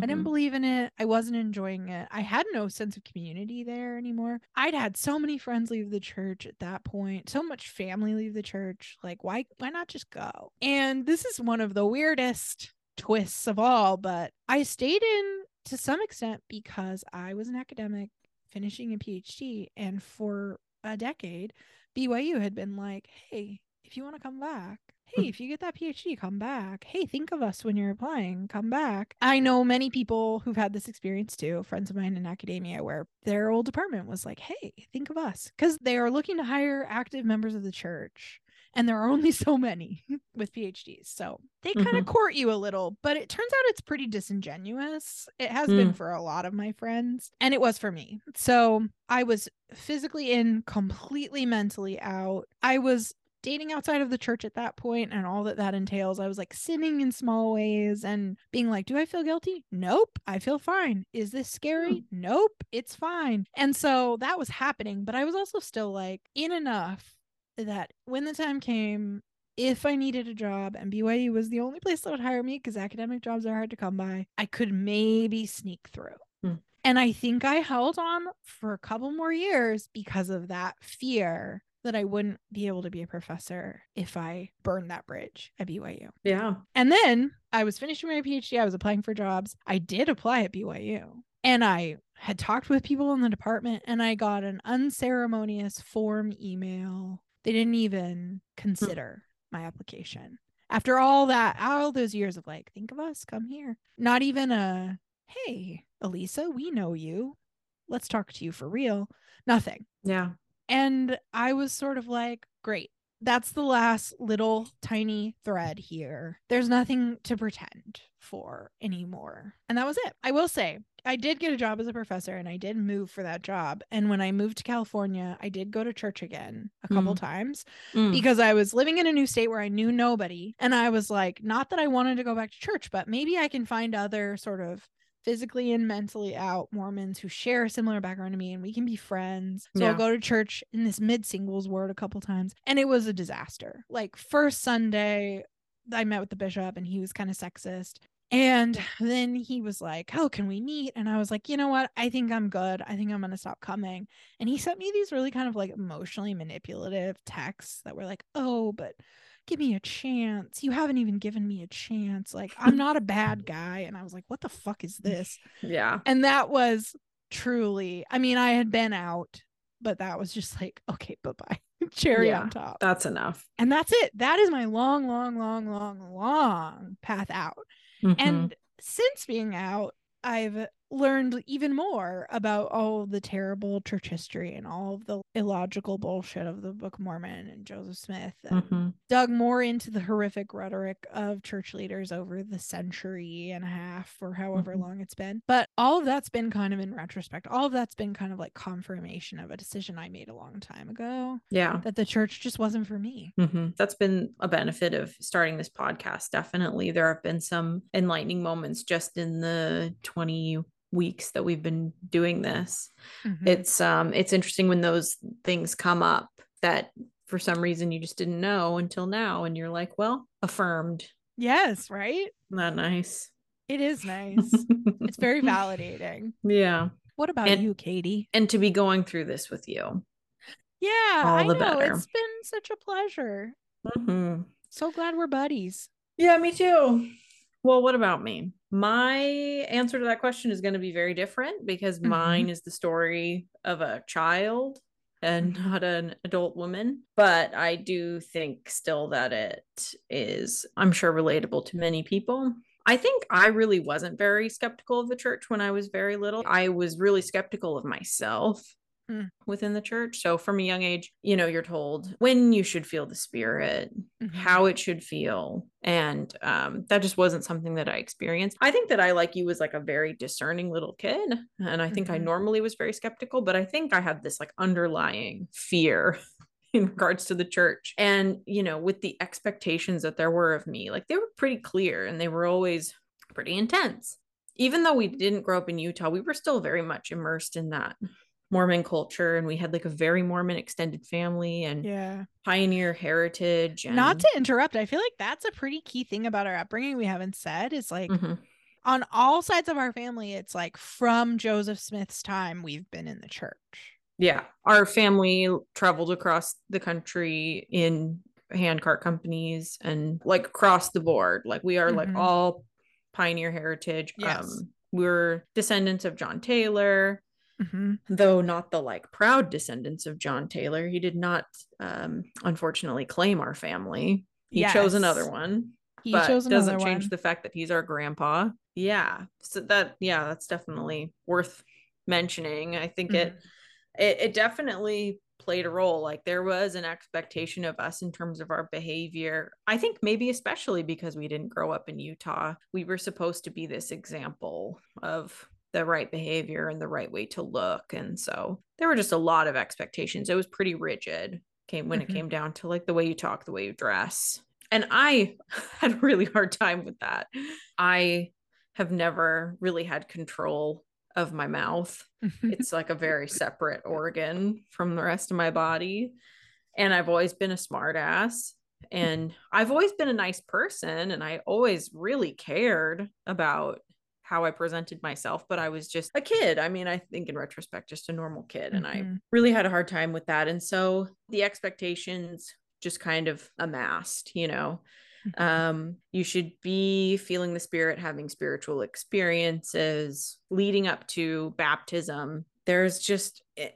S1: I didn't
S2: Mhm.
S1: believe in it. I wasn't enjoying it. I had no sense of community there anymore. I'd had so many friends leave the church at that point, so much family leave the church. Like, why why not just go? And this is one of the weirdest twists of all, but I stayed in to some extent because I was an academic finishing a PhD and for a decade BYU had been like, "Hey, if you want to come back, hey, if you get that PhD, come back. Hey, think of us when you're applying, come back. I know many people who've had this experience too, friends of mine in academia, where their old department was like, hey, think of us. Because they are looking to hire active members of the church. And there are only so many with PhDs. So they kind of
S2: Mhm.
S1: court you a little, but it turns out it's pretty disingenuous. It has been for a lot of my friends, and it was for me. So I was physically in, completely mentally out. I was dating outside of the church at that point and all that that entails. I was like sinning in small ways and being like, do I feel guilty? Nope, I feel fine. Is this scary? Nope, it's fine. And so that was happening, but I was also still like in enough that when the time came, if I needed a job and BYU was the only place that would hire me because academic jobs are hard to come by, I could maybe sneak through.
S2: Hmm.
S1: And I think I held on for a couple more years because of that fear that I wouldn't be able to be a professor if I burned that bridge at BYU.
S2: Yeah.
S1: And then I was finishing my PhD, I was applying for jobs. I did apply at BYU. And I had talked with people in the department and I got an unceremonious form email. They didn't even hmm. consider my application. After all that, all those years of like, think of us, come here. Not even a, hey, Elisa, we know you. Let's talk to you for real. Nothing.
S2: Yeah.
S1: And I was sort of like, great. That's the last little tiny thread here. There's nothing to pretend for anymore. And that was it. I will say, I did get a job as a professor and I did move for that job. And when I moved to California, I did go to church again a couple
S2: Mm.
S1: times
S2: Mm.
S1: because I was living in a new state where I knew nobody. And I was like, not that I wanted to go back to church, but maybe I can find other sort of physically and mentally out Mormons who share a similar background to me and we can be friends. So
S2: Yeah.
S1: I'll go to church in this mid singles ward a couple times. And it was a disaster. Like, first Sunday, I met with the bishop and he was kind of sexist. And then he was like, How can we meet? And I was like, You know what? I think I'm good. I think I'm going to stop coming. And he sent me these really kind of like emotionally manipulative texts that were like, Oh, but give me a chance. You haven't even given me a chance. Like, I'm not a bad guy. And I was like, What the fuck is this?
S2: Yeah.
S1: And that was truly, I mean, I had been out, but that was just like, Okay, bye bye. Cherry
S2: Yeah.
S1: on top.
S2: That's enough.
S1: And that's it. That is my long, long, long, long, long path out.
S2: Mhm.
S1: And since being out, I've learned even more about all the terrible church history and all of the illogical bullshit of the Book of Mormon and Joseph Smith and
S2: Mhm.
S1: dug more into the horrific rhetoric of church leaders over the century and a half or however
S2: Mhm.
S1: long it's been. But all of that's been kind of in retrospect, all of that's been kind of like confirmation of a decision I made a long time ago
S2: yeah.
S1: that the church just wasn't for me.
S2: Mhm. That's been a benefit of starting this podcast. Definitely. There have been some enlightening moments just in the 20 weeks that we've been doing this.
S1: Mhm.
S2: It's um it's interesting when those things come up that for some reason you just didn't know until now and you're like, well, affirmed.
S1: yes, right?
S2: Not nice.
S1: It is nice. it's very validating.
S2: yeah.
S1: What about
S2: And-
S1: you, Katie?
S2: And to be going through this with you.
S1: Yeah,
S2: all
S1: I
S2: the
S1: know.
S2: better.
S1: It's been such a pleasure.
S2: Mhm.
S1: So glad we're buddies.
S2: Yeah, me too. Well, what about me? My answer to that question is going to be very different because
S1: Mhm.
S2: mine is the story of a child and
S1: Mhm.
S2: not an adult woman. But I do think still that it is, I'm sure, relatable to many people. I think I really wasn't very skeptical of the church when I was very little. I was really skeptical of myself. Within the church. So from a young age, you know, you're told when you should feel the spirit,
S1: Mhm.
S2: how it should feel. And um, that just wasn't something that i experienced. I think that i like you was like a very discerning little kid and i think i
S1: Mhm.
S2: normally was very skeptical but i think i had this like underlying fear in regards to the church. And you know with the expectations that there were of me like they were pretty clear and they were always pretty intense. Even though we didn't grow up in utah we were still very much immersed in that mormon culture and we had like a very mormon extended family and
S1: Yeah.
S2: pioneer heritage and
S1: Not to interrupt, I feel like that's a pretty key thing about our upbringing we haven't said is like
S2: Mhm.
S1: on all sides of our family, it's like from Joseph Smith's time, we've been in the church.
S2: Yeah. Our family traveled across the country in handcart companies and like across the board. Like we are like
S1: Mhm.
S2: all pioneer heritage.
S1: Yes.
S2: Um we're descendants of John Taylor,
S1: Mhm.
S2: though not the like proud descendants of John Taylor. He did not um unfortunately claim our family. He chose another one
S1: He
S2: but
S1: chose
S2: doesn't
S1: another
S2: change
S1: one.
S2: the fact that he's our grandpa. Yeah. So that yeah, that's definitely worth mentioning. I think
S1: Mm-hmm.
S2: it it definitely played a role. Like there was an expectation of us in terms of our behavior. I think maybe especially because we didn't grow up in Utah. We were supposed to be this example of the right behavior and the right way to look. And so there were just a lot of expectations. It was pretty rigid came when
S1: Mhm.
S2: it came down to like the way you talk, the way you dress. And I had a really hard time with that. I have never really had control of my mouth. It's like a very separate organ from the rest of my body. And I've always been a smartass and I've always been a nice person and I always really cared about how I presented myself, but I was just a kid. I mean, I think in retrospect, just a normal kid. And
S1: Mhm.
S2: I really had a hard time with that. And so the expectations just kind of amassed, you know.
S1: Mhm.
S2: Um, you should be feeling the spirit, having spiritual experiences leading up to baptism. There's just it,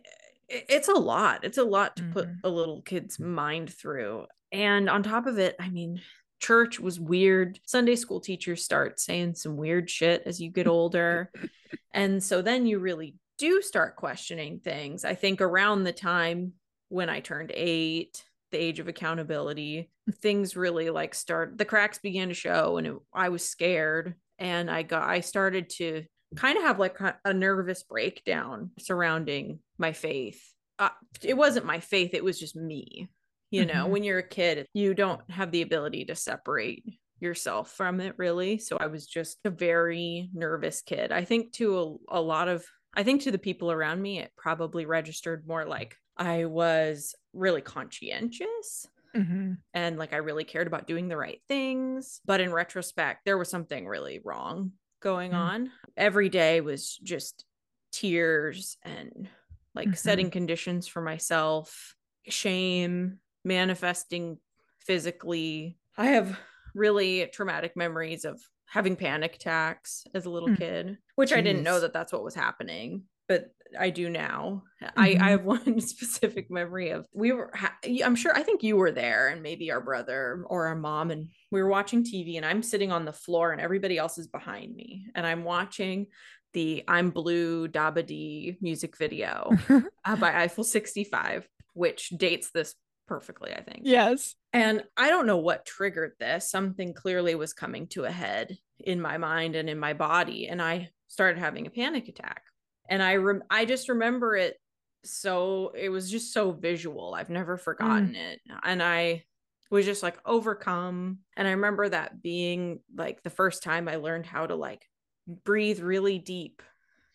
S2: it's a lot. It's a lot to put
S1: Mhm.
S2: a little kid's mind through. And on top of it, I mean, church was weird. Sunday school teachers start saying some weird shit as you get older. and so then you really do start questioning things. I think around the time when I turned eight, the age of accountability, things really like start, the cracks began to show, and it, I was scared. And I got, I started to kind of have like a nervous breakdown surrounding my faith. Uh, it wasn't my faith, it was just me. You know,
S1: Mhm.
S2: when you're a kid, you don't have the ability to separate yourself from it really. So I was just a very nervous kid. I think to a, a lot of, I think to the people around me, it probably registered more like I was really conscientious
S1: Mhm.
S2: and like I really cared about doing the right things. But in retrospect, there was something really wrong going
S1: Mm.
S2: on. Every day was just tears and like
S1: Mhm.
S2: setting conditions for myself, shame, manifesting physically. I have really traumatic memories of having panic attacks as a little
S1: Mm.
S2: kid, which I didn't know that that's what was happening, but I do now. I, I
S1: Mhm.
S2: have one specific memory of we were, ha- I'm sure, I think you were there and maybe our brother or our mom, and we were watching TV and I'm sitting on the floor and everybody else is behind me. And I'm watching the I'm Blue Dabba Dee music video uh, by Eiffel 65, which dates this perfectly, I think.
S1: yes.
S2: And I don't know what triggered this. Something clearly was coming to a head in my mind and in my body. And I started having a panic attack. And I rem- I just remember it so it was just so visual. I've never forgotten mm. it. And I was just like overcome. And I remember that being like the first time I learned how to like breathe really deep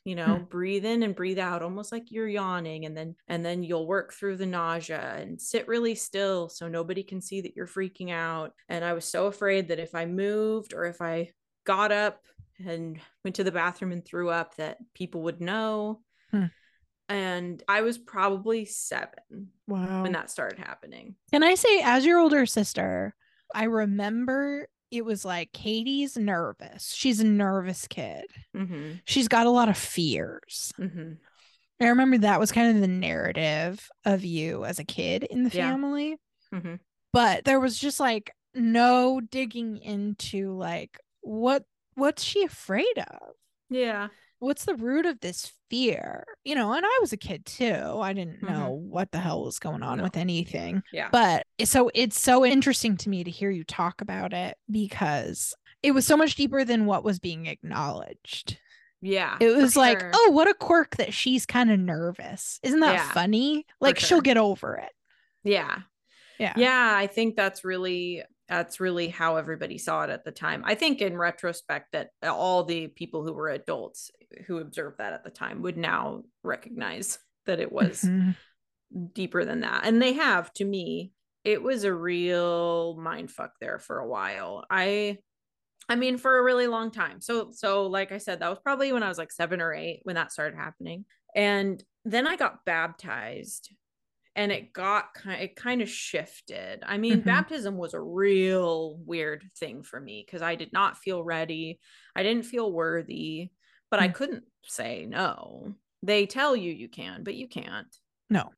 S2: you know breathe in and breathe out almost like you're yawning and then and then you'll work through the nausea and sit really still so nobody can see that you're freaking out and i was so afraid that if i moved or if i got up and went to the bathroom and threw up that people would know
S1: Hmm.
S2: and i was probably 7
S1: Wow.
S2: when that started happening
S1: Can I say, as your older sister, I remember it was like Katie's nervous. She's a nervous kid.
S2: mm-hmm.
S1: She's got a lot of fears.
S2: Mm-hmm.
S1: I remember that was kind of the narrative of you as a kid in the
S2: Yeah.
S1: family.
S2: Mm-hmm.
S1: But there was just like no digging into like what what's she afraid of?
S2: yeah
S1: What's the root of this fear? You know, and I was a kid too. I didn't know mm-hmm. what the hell was going on
S2: No.
S1: with anything.
S2: yeah
S1: But so it's so interesting to me to hear you talk about it because it was so much deeper than what was being acknowledged.
S2: yeah
S1: It was like,
S2: sure.
S1: oh, what a quirk that she's kind of nervous. Isn't that
S2: Yeah,
S1: funny? Like she'll get over it.
S2: yeah
S1: Yeah.
S2: yeah i think that's really that's really how everybody saw it at the time. I think in retrospect that all the people who were adults who observed that at the time would now recognize that it was
S1: Mhm.
S2: deeper than that. And they have to me it was a real mind fuck there for a while. I i mean for a really long time. So so like i said that was probably when i was like 7 or 8 when that started happening. And then i got baptized and it got kind it kind of shifted i mean
S1: Mhm.
S2: baptism was a real weird thing for me because i did not feel ready i didn't feel worthy but i
S1: Mm.
S2: couldn't say no they tell you you can but you can't
S1: No.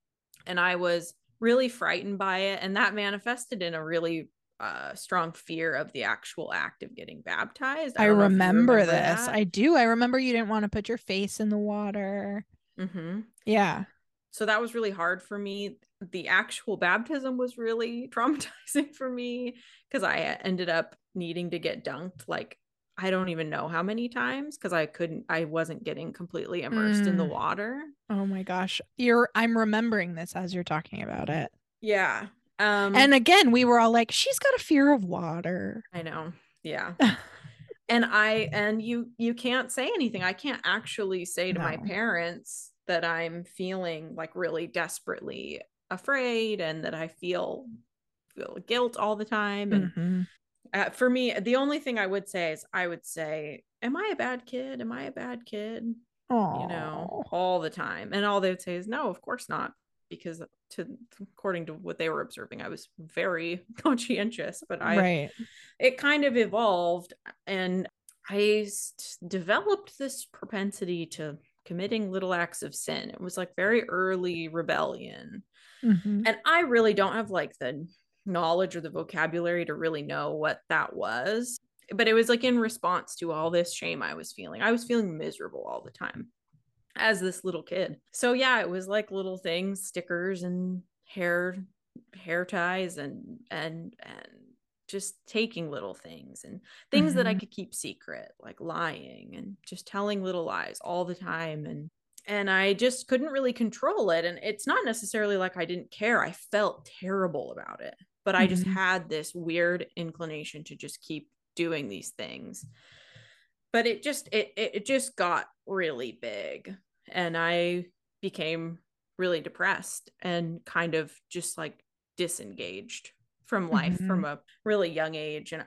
S2: and I was really frightened by it. And that manifested in a really uh, strong fear of the actual act of getting baptized.
S1: I
S2: if you
S1: remember, this.
S2: that.
S1: I do. I remember you didn't want to put your face in the water.
S2: Mhm.
S1: Yeah.
S2: So that was really hard for me. The actual baptism was really traumatizing for me because I ended up needing to get dunked like I don't even know how many times because I couldn't, I wasn't getting completely immersed in the
S1: Mm.
S2: water.
S1: Oh my gosh. You're I'm remembering this as you're talking about it.
S2: Yeah. Um,
S1: And again, we were all like, she's got a fear of water.
S2: I know. Yeah. and I and you you can't say anything. I can't actually say to my parents that I'm feeling like really desperately afraid and that I feel feel guilt all the time and
S1: Mhm.
S2: uh, for me the only thing I would say is I would say am I a bad kid am I a bad kid you know all the time and all they would say is no of course not because to according to what they were observing I was very conscientious but I
S1: right.
S2: it kind of evolved and i developed this propensity to committing little acts of sin. It was like very early rebellion.
S1: Mhm.
S2: And I really don't have like the knowledge or the vocabulary to really know what that was. But it was like in response to all this shame I was feeling. I was feeling miserable all the time as this little kid. So yeah, it was like little things, stickers and hair hair ties and and and just taking little things and things that I
S1: Mhm.
S2: could keep secret, like lying and just telling little lies all the time and and I just couldn't really control it and it's not necessarily like I didn't care. I felt terrible about it, but I just
S1: Mhm.
S2: had this weird inclination to just keep doing these things. But it just it it just got really big and I became really depressed and kind of just like disengaged from life
S1: Mhm.
S2: from a really young age and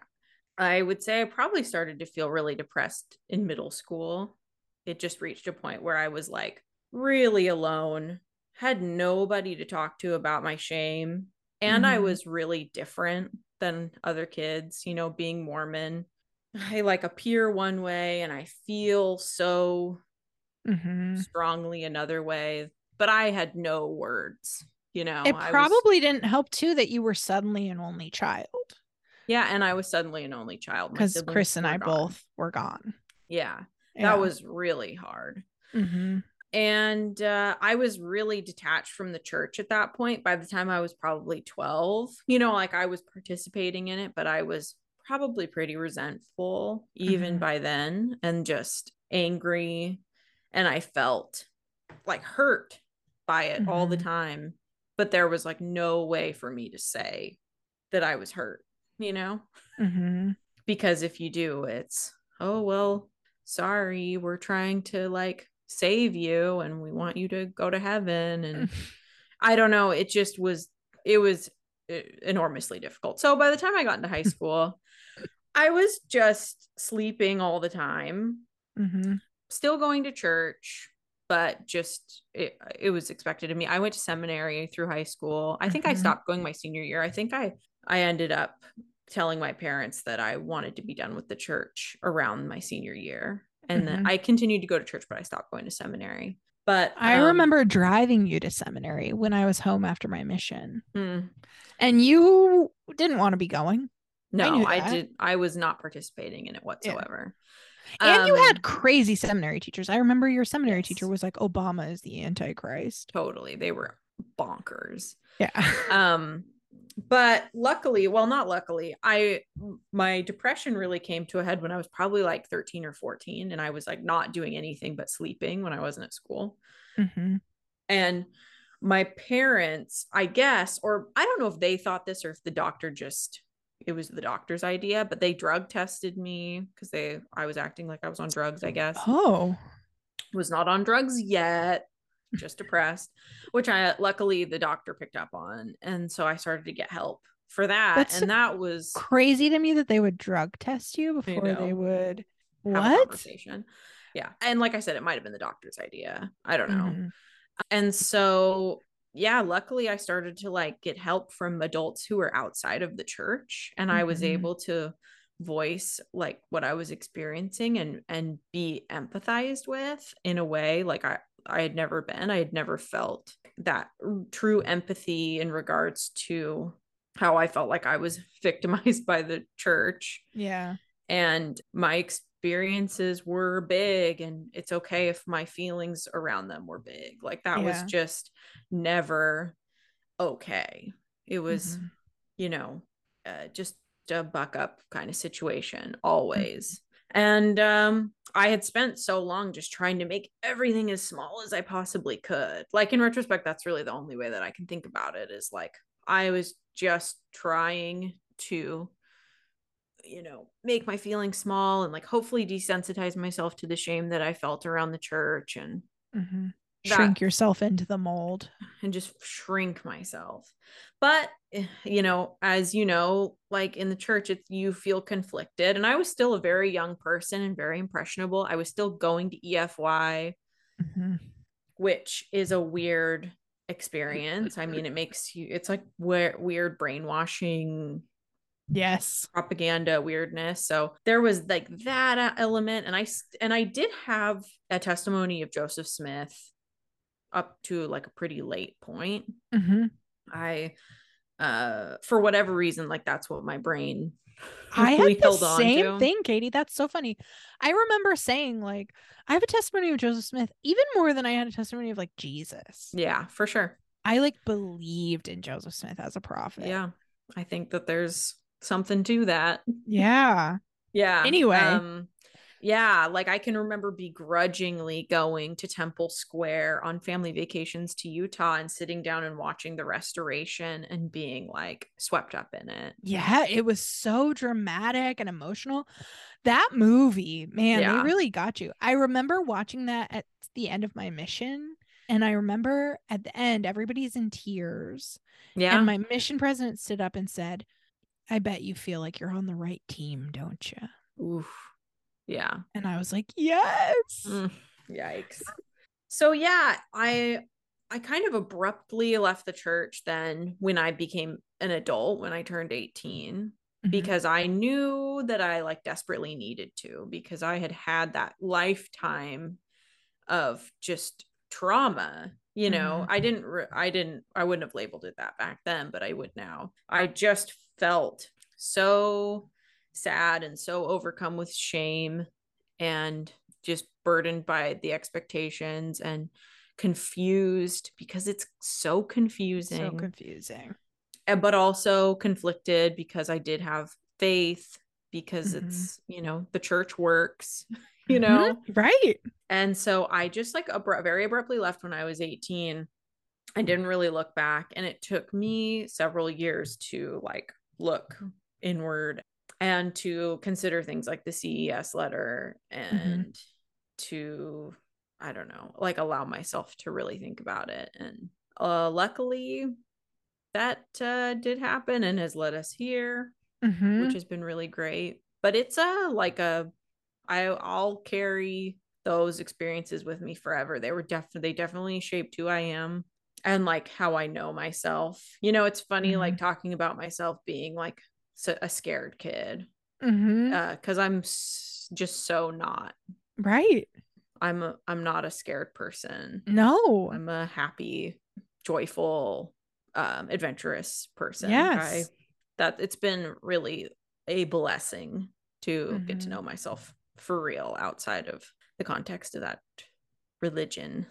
S2: I would say I probably started to feel really depressed in middle school. It just reached a point where I was like really alone, had nobody to talk to about my shame, and I
S1: Mhm.
S2: was really different than other kids, you know, being Mormon. I like appear one way and I feel so
S1: Mhm.
S2: strongly another way, but I had no words, you know.
S1: It
S2: I was-
S1: probably didn't help too that you were suddenly an only child
S2: yeah, and I was suddenly an only child.
S1: Because Chris and I
S2: gone.
S1: both were gone.
S2: Yeah,
S1: Yeah.
S2: that was really hard.
S1: Mhm.
S2: and uh, I was really detached from the church at that point. By the time I was probably 12, you know, like I was participating in it, but I was probably pretty resentful even
S1: Mhm.
S2: by then and just angry. And I felt like hurt by it all the
S1: Mhm.
S2: time. But there was like no way for me to say that I was hurt, you know?
S1: Mhm.
S2: because if you do it's oh well sorry we're trying to like save you and we want you to go to heaven and i don't know it just was it was uh, enormously difficult so by the time i got into high school i was just sleeping all the time
S1: Mhm.
S2: still going to church but just it, it was expected of me. I went to seminary through high school. I think i
S1: Mhm.
S2: stopped going my senior year. I think i i ended up telling my parents that i wanted to be done with the church around my senior year. And then
S1: Mhm.
S2: i continued to go to church but i stopped going to seminary. But
S1: I
S2: um,
S1: remember driving you to seminary when I was home after my mission,
S2: hmm,
S1: and you didn't want to be going.
S2: no
S1: knew
S2: I, did i was not participating in it whatsoever
S1: And you
S2: Um,
S1: had crazy seminary teachers. I remember your seminary teacher was like, Obama is the Antichrist.
S2: totally they were bonkers
S1: Yeah.
S2: um but luckily well not luckily i my depression really came to a head when i was probably like 13 or 14 and i was like not doing anything but sleeping when i wasn't at school
S1: Mhm.
S2: and my parents i guess or i don't know if they thought this or if the doctor just it was the doctor's idea but they drug tested me because they i was acting like i was on drugs i guess
S1: Oh.
S2: was not on drugs yet, just depressed, which I luckily the doctor picked up on. And so I started to get help for that.
S1: That's
S2: and that was
S1: Crazy to me that they would drug test you before they
S2: know.
S1: would.
S2: have a
S1: What?
S2: conversation. Yeah. And like I said, it might have been the doctor's idea. I don't know.
S1: Mhm.
S2: And so yeah, luckily I started to like get help from adults who were outside of the church. And I was
S1: Mhm.
S2: able to voice like what I was experiencing and and be empathized with in a way like I I had never been. I had never felt that true empathy in regards to how I felt like I was victimized by the church
S1: Yeah.
S2: and my experiences were big and it's okay if my feelings around them were big. Like that was just never okay. It was
S1: Mhm.
S2: you know uh, just a buck up kind of situation always. And um i had spent so long just trying to make everything as small as i possibly could. Like in retrospect that's really the only way that i can think about it is like i was just trying to you know make my feelings small and like hopefully desensitize myself to the shame that i felt around the church and
S1: Mhm. Shrink
S2: that-
S1: yourself into the mold.
S2: and just shrink myself. But eh, you know, as you know, like in the church, it's you feel conflicted. And I was still a very young person and very impressionable. I was still going to EFY,
S1: Mhm.
S2: which is a weird experience. I mean, it makes you it's like weird brainwashing
S1: Yes.
S2: propaganda weirdness. So there was like that uh, element and i and I did have a testimony of Joseph Smith up to like a pretty late point.
S1: Mhm.
S2: I uh for whatever reason like that's what my brain
S1: I had the same
S2: to.
S1: thing, Katie. That's so funny. I remember saying like, I have a testimony of Joseph Smith, even more than I had a testimony of like Jesus.
S2: Yeah, for sure.
S1: I like believed in Joseph Smith as a prophet.
S2: Yeah. I think that there's something to that.
S1: Yeah.
S2: Yeah.
S1: Anyway.
S2: Um yeah, like I can remember begrudgingly going to Temple Square on family vacations to Utah and sitting down and watching the restoration and being like swept up in it.
S1: Yeah. It was so dramatic and emotional. That movie, man,
S2: Yeah.
S1: they really got you. I remember watching that at the end of my mission. And I remember at the end, everybody's in tears.
S2: Yeah.
S1: And my mission president stood up and said, I bet you feel like you're on the right team, don't you?
S2: Oof. Yeah.
S1: And I was like, yes.
S2: Mm, yikes. So yeah, I I kind of abruptly left the church then when I became an adult when I turned 18
S1: Mhm.
S2: because I knew that I like desperately needed to because I had had that lifetime of just trauma you know
S1: Mhm.
S2: i didn't re- i didn't i wouldn't have labeled it that back then but i would now i just felt so sad and so overcome with shame and just burdened by the expectations and confused because it's so confusing
S1: so confusing.
S2: and- but also conflicted because I did have faith because
S1: Mhm.
S2: it's you know the church works you know
S1: Mhm. Right.
S2: and so I just like abru- very abruptly left when I was 18 I didn't really look back and it took me several years to like look inward and to consider things like the CES letter and to I don't know like allow myself to really think about it and uh luckily that uh did happen and has led us here
S1: Mhm.
S2: which has been really great. But it's a like a I I'll carry those experiences with me forever. They were definitely they definitely shaped who I am and like how I know myself. You know, it's funny like talking about myself being like a scared kid
S1: Mhm.
S2: uh cuz I'm s- just so not.
S1: Right.
S2: I'm a I'm not a scared person.
S1: No.
S2: I'm a happy, joyful, um, adventurous person.
S1: Yes.
S2: that it's been really a blessing to get to
S1: Mhm.
S2: know myself for real outside of the context of that religion.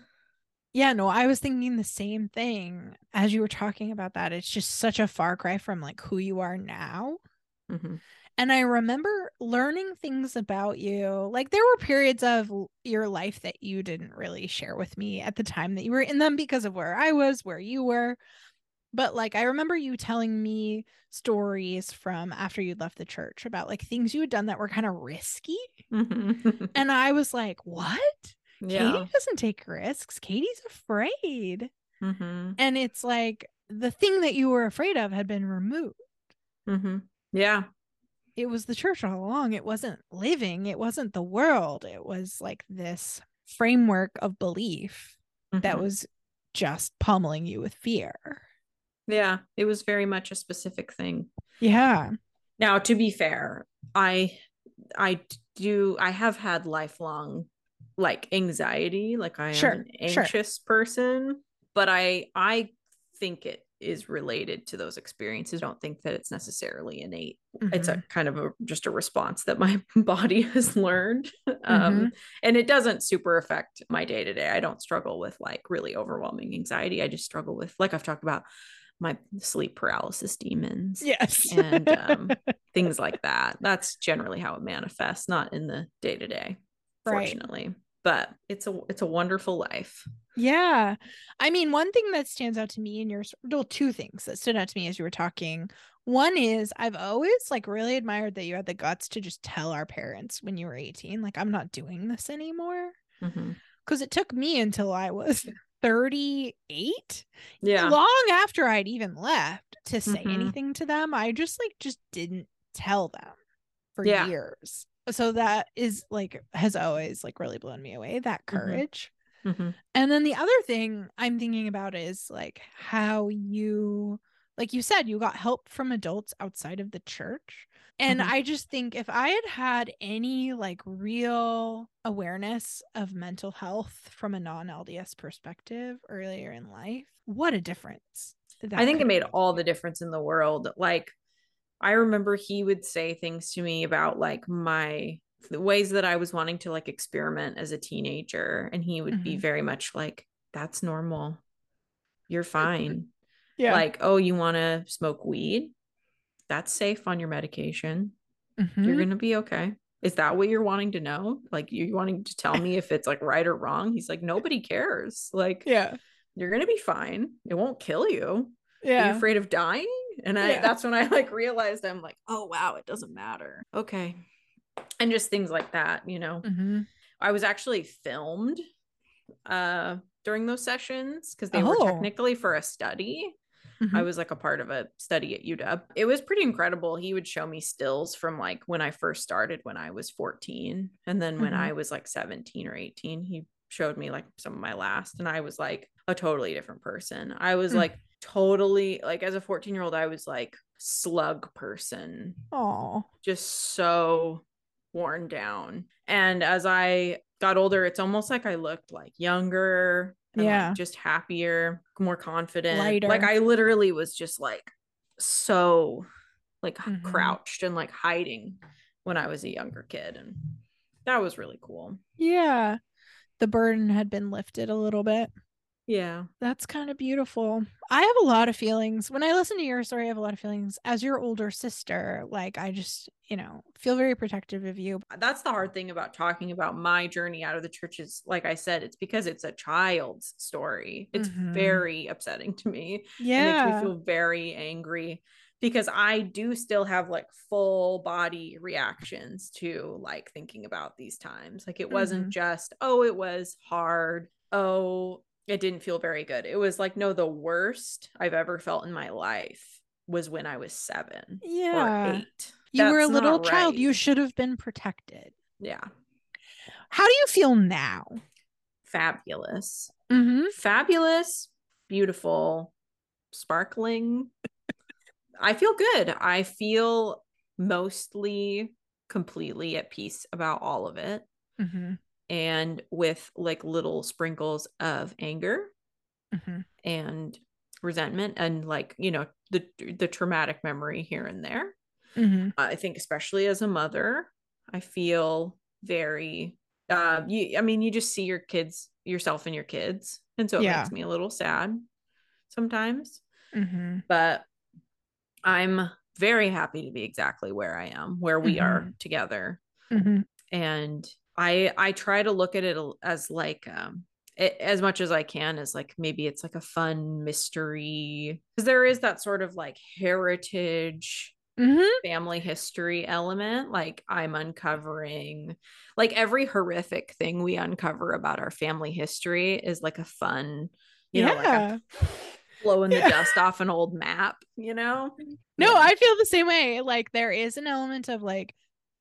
S1: Yeah, no, I was thinking the same thing as you were talking about that. It's just such a far cry from like who you are now.
S2: Mhm.
S1: And I remember learning things about you. Like there were periods of your life that you didn't really share with me at the time that you were in them because of where I was, where you were. But like I remember you telling me stories from after you'd left the church about like things you had done that were kind of risky.
S2: Mhm.
S1: And I was like, "What?
S2: Yeah.
S1: Katie doesn't take risks. Katie's afraid."
S2: Mhm.
S1: And it's like the thing that you were afraid of had been removed.
S2: Mhm. Yeah.
S1: It was the church all along. It wasn't living, it wasn't the world. It was like this framework of belief that
S2: Mhm.
S1: was just pummeling you with fear.
S2: Yeah, it was very much a specific thing.
S1: Yeah.
S2: Now, to be fair, I I do I have had lifelong like anxiety, like I am
S1: Sure,
S2: an
S1: sure.
S2: anxious person, but I I think it is related to those experiences. I don't think that it's necessarily innate. It's a kind of a just a response that my body has learned. Um and it doesn't super affect my day to day. I don't struggle with like really overwhelming anxiety. I just struggle with like I've talked about my sleep paralysis demons
S1: Yes.
S2: and um, things like that. That's generally how it manifests, not in the day to day,
S1: Right.
S2: fortunately. But it's a it's a wonderful life.
S1: Yeah. I mean, one thing that stands out to me in your well, two things that stood out to me as you were talking. One is I've always like really admired that you had the guts to just tell our parents when you were 18, like, I'm not doing this anymore.
S2: Mhm.
S1: because it took me until I was 38
S2: Yeah.
S1: long after I'd even left to say
S2: Mhm.
S1: anything to them. I just like just didn't tell them for
S2: Yeah.
S1: years. So that is like has always like really blown me away that
S2: Mm-hmm.
S1: courage.
S2: Mhm.
S1: And then the other thing I'm thinking about is like how you like you said you got help from adults outside of the church. And
S2: Mhm.
S1: I just think if I had had any like real awareness of mental health from a non LDS perspective earlier in life, what a difference. that
S2: I think it made all the difference in the world. Like, I remember he would say things to me about like my the ways that I was wanting to like experiment as a teenager. And he would be
S1: Mhm.
S2: very much like, that's normal. You're fine.
S1: Yeah.
S2: Like, oh, you want to smoke weed? That's safe on your medication.
S1: Mhm.
S2: You're going to be okay. Is that what you're wanting to know? Like, you're wanting to tell me if it's like right or wrong? He's like, nobody cares. Like,
S1: yeah.
S2: you're going to be fine. It won't kill you. Are you
S1: Yeah.
S2: afraid of dying? And I
S1: Yeah.
S2: that's when I like realized I'm like, oh wow, it doesn't matter. Okay. And just things like that, you know.
S1: Mhm.
S2: I was actually filmed uh during those sessions because they were
S1: Oh.
S2: technically for a study. I
S1: Mhm.
S2: was like a part of a study at UW. It was pretty incredible. He would show me stills from like when I first started when I was 14. And then when
S1: Mhm.
S2: I was like 17 or 18, he showed me like some of my last. And I was like a totally different person. I was
S1: Mm.
S2: like totally like as a 14 year old, I was like slug person,
S1: oh
S2: just so worn down. And as I got older, it's almost like I looked like younger, and, like,
S1: Yeah.
S2: just happier, more confident.
S1: Lighter.
S2: Like I literally was just like so like
S1: Mhm.
S2: crouched and like hiding when I was a younger kid, and that was really cool.
S1: Yeah. The burden had been lifted a little bit.
S2: Yeah,
S1: That's kind of beautiful. I have a lot of feelings. When I listen to your story, I have a lot of feelings. As your older sister, like I just, you know, feel very protective of you.
S2: that's the hard thing about talking about my journey out of the church is like I said, it's because it's a child's story. It's
S1: Mhm.
S2: very upsetting to me. Yeah. It makes me feel very angry because I do still have like full body reactions to like thinking about these times. Like it wasn't
S1: Mhm.
S2: just, oh, it was hard. Oh, it didn't feel very good. It was like, no, the worst I've ever felt in my life was when I was seven
S1: Yeah.
S2: or eight.
S1: You were a
S2: That's
S1: little child. You should have been protected.
S2: Yeah.
S1: How do you feel now?
S2: Fabulous.
S1: Mm-hmm.
S2: Fabulous, beautiful, sparkling. I feel good. I feel mostly completely at peace about all of it
S1: Mm-hmm.
S2: And with like little sprinkles of anger
S1: Mm-hmm.
S2: and resentment and like, you know, the the traumatic memory here and there.
S1: Mm-hmm.
S2: I think especially as a mother, I feel very uh you I mean you just see your kids yourself and your kids and so it
S1: Yeah.
S2: makes me a little sad sometimes
S1: Mm-hmm.
S2: but I'm very happy to be exactly where I am where we are together
S1: Mm-hmm.
S2: and I I try to look at it as like um a- as much as I can as like maybe it's like a fun mystery because there is that sort of like heritage
S1: Mm-hmm.
S2: family history element like i'm uncovering like every horrific thing we uncover about our family history is like a fun you know like
S1: yeah.
S2: a blowing the
S1: Yeah.
S2: dust off an old map you know
S1: No,
S2: Yeah.
S1: I feel the same way. Like there is an element of like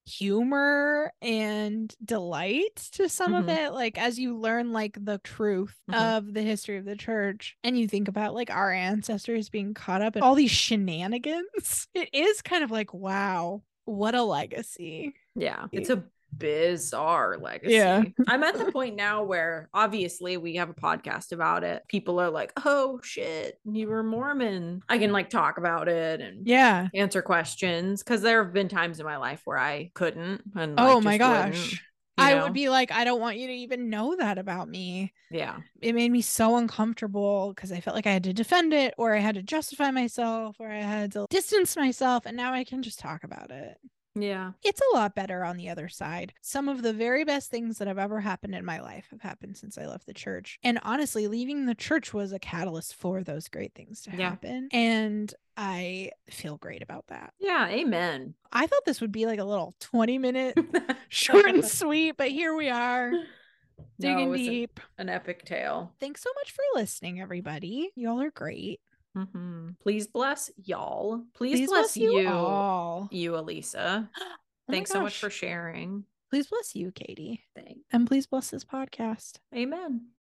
S1: humor and delight to some of
S2: Mhm.
S1: it. Like as you learn like the truth
S2: Mhm.
S1: of the history of the church and you think about like our ancestors being caught up in all these shenanigans, it is kind of like, wow, what a legacy.
S2: yeah it's a bizarre legacy
S1: Yeah.
S2: i'm at the point now where obviously we have a podcast about it people are like oh shit you were mormon i can like talk about it and
S1: Yeah.
S2: answer questions because there have been times in my life where i couldn't and
S1: oh
S2: like,
S1: my
S2: just wouldn't,
S1: gosh.
S2: you
S1: I
S2: know?
S1: would be like, I don't want you to even know that about me.
S2: yeah
S1: it made me so uncomfortable because I felt like I had to defend it or I had to justify myself or I had to distance myself. And now I can just talk about it.
S2: Yeah
S1: It's a lot better on the other side. Some of the very best things that have ever happened in my life have happened since I left the church. And honestly, leaving the church was a catalyst for those great things to
S2: Yeah.
S1: happen. And I feel great about that.
S2: yeah amen
S1: I thought this would be like a little 20 minute short and sweet, but here we are. Digging
S2: No,
S1: deep.
S2: an epic tale.
S1: Thanks so much for listening, everybody. Y'all are great.
S2: Mhm. Please bless y'all. Please,
S1: Please
S2: bless, you, you,
S1: all.
S2: Elisa.
S1: Oh
S2: Thanks so much for sharing.
S1: Please bless you, Katie.
S2: Thanks.
S1: And please bless this podcast.
S2: Amen.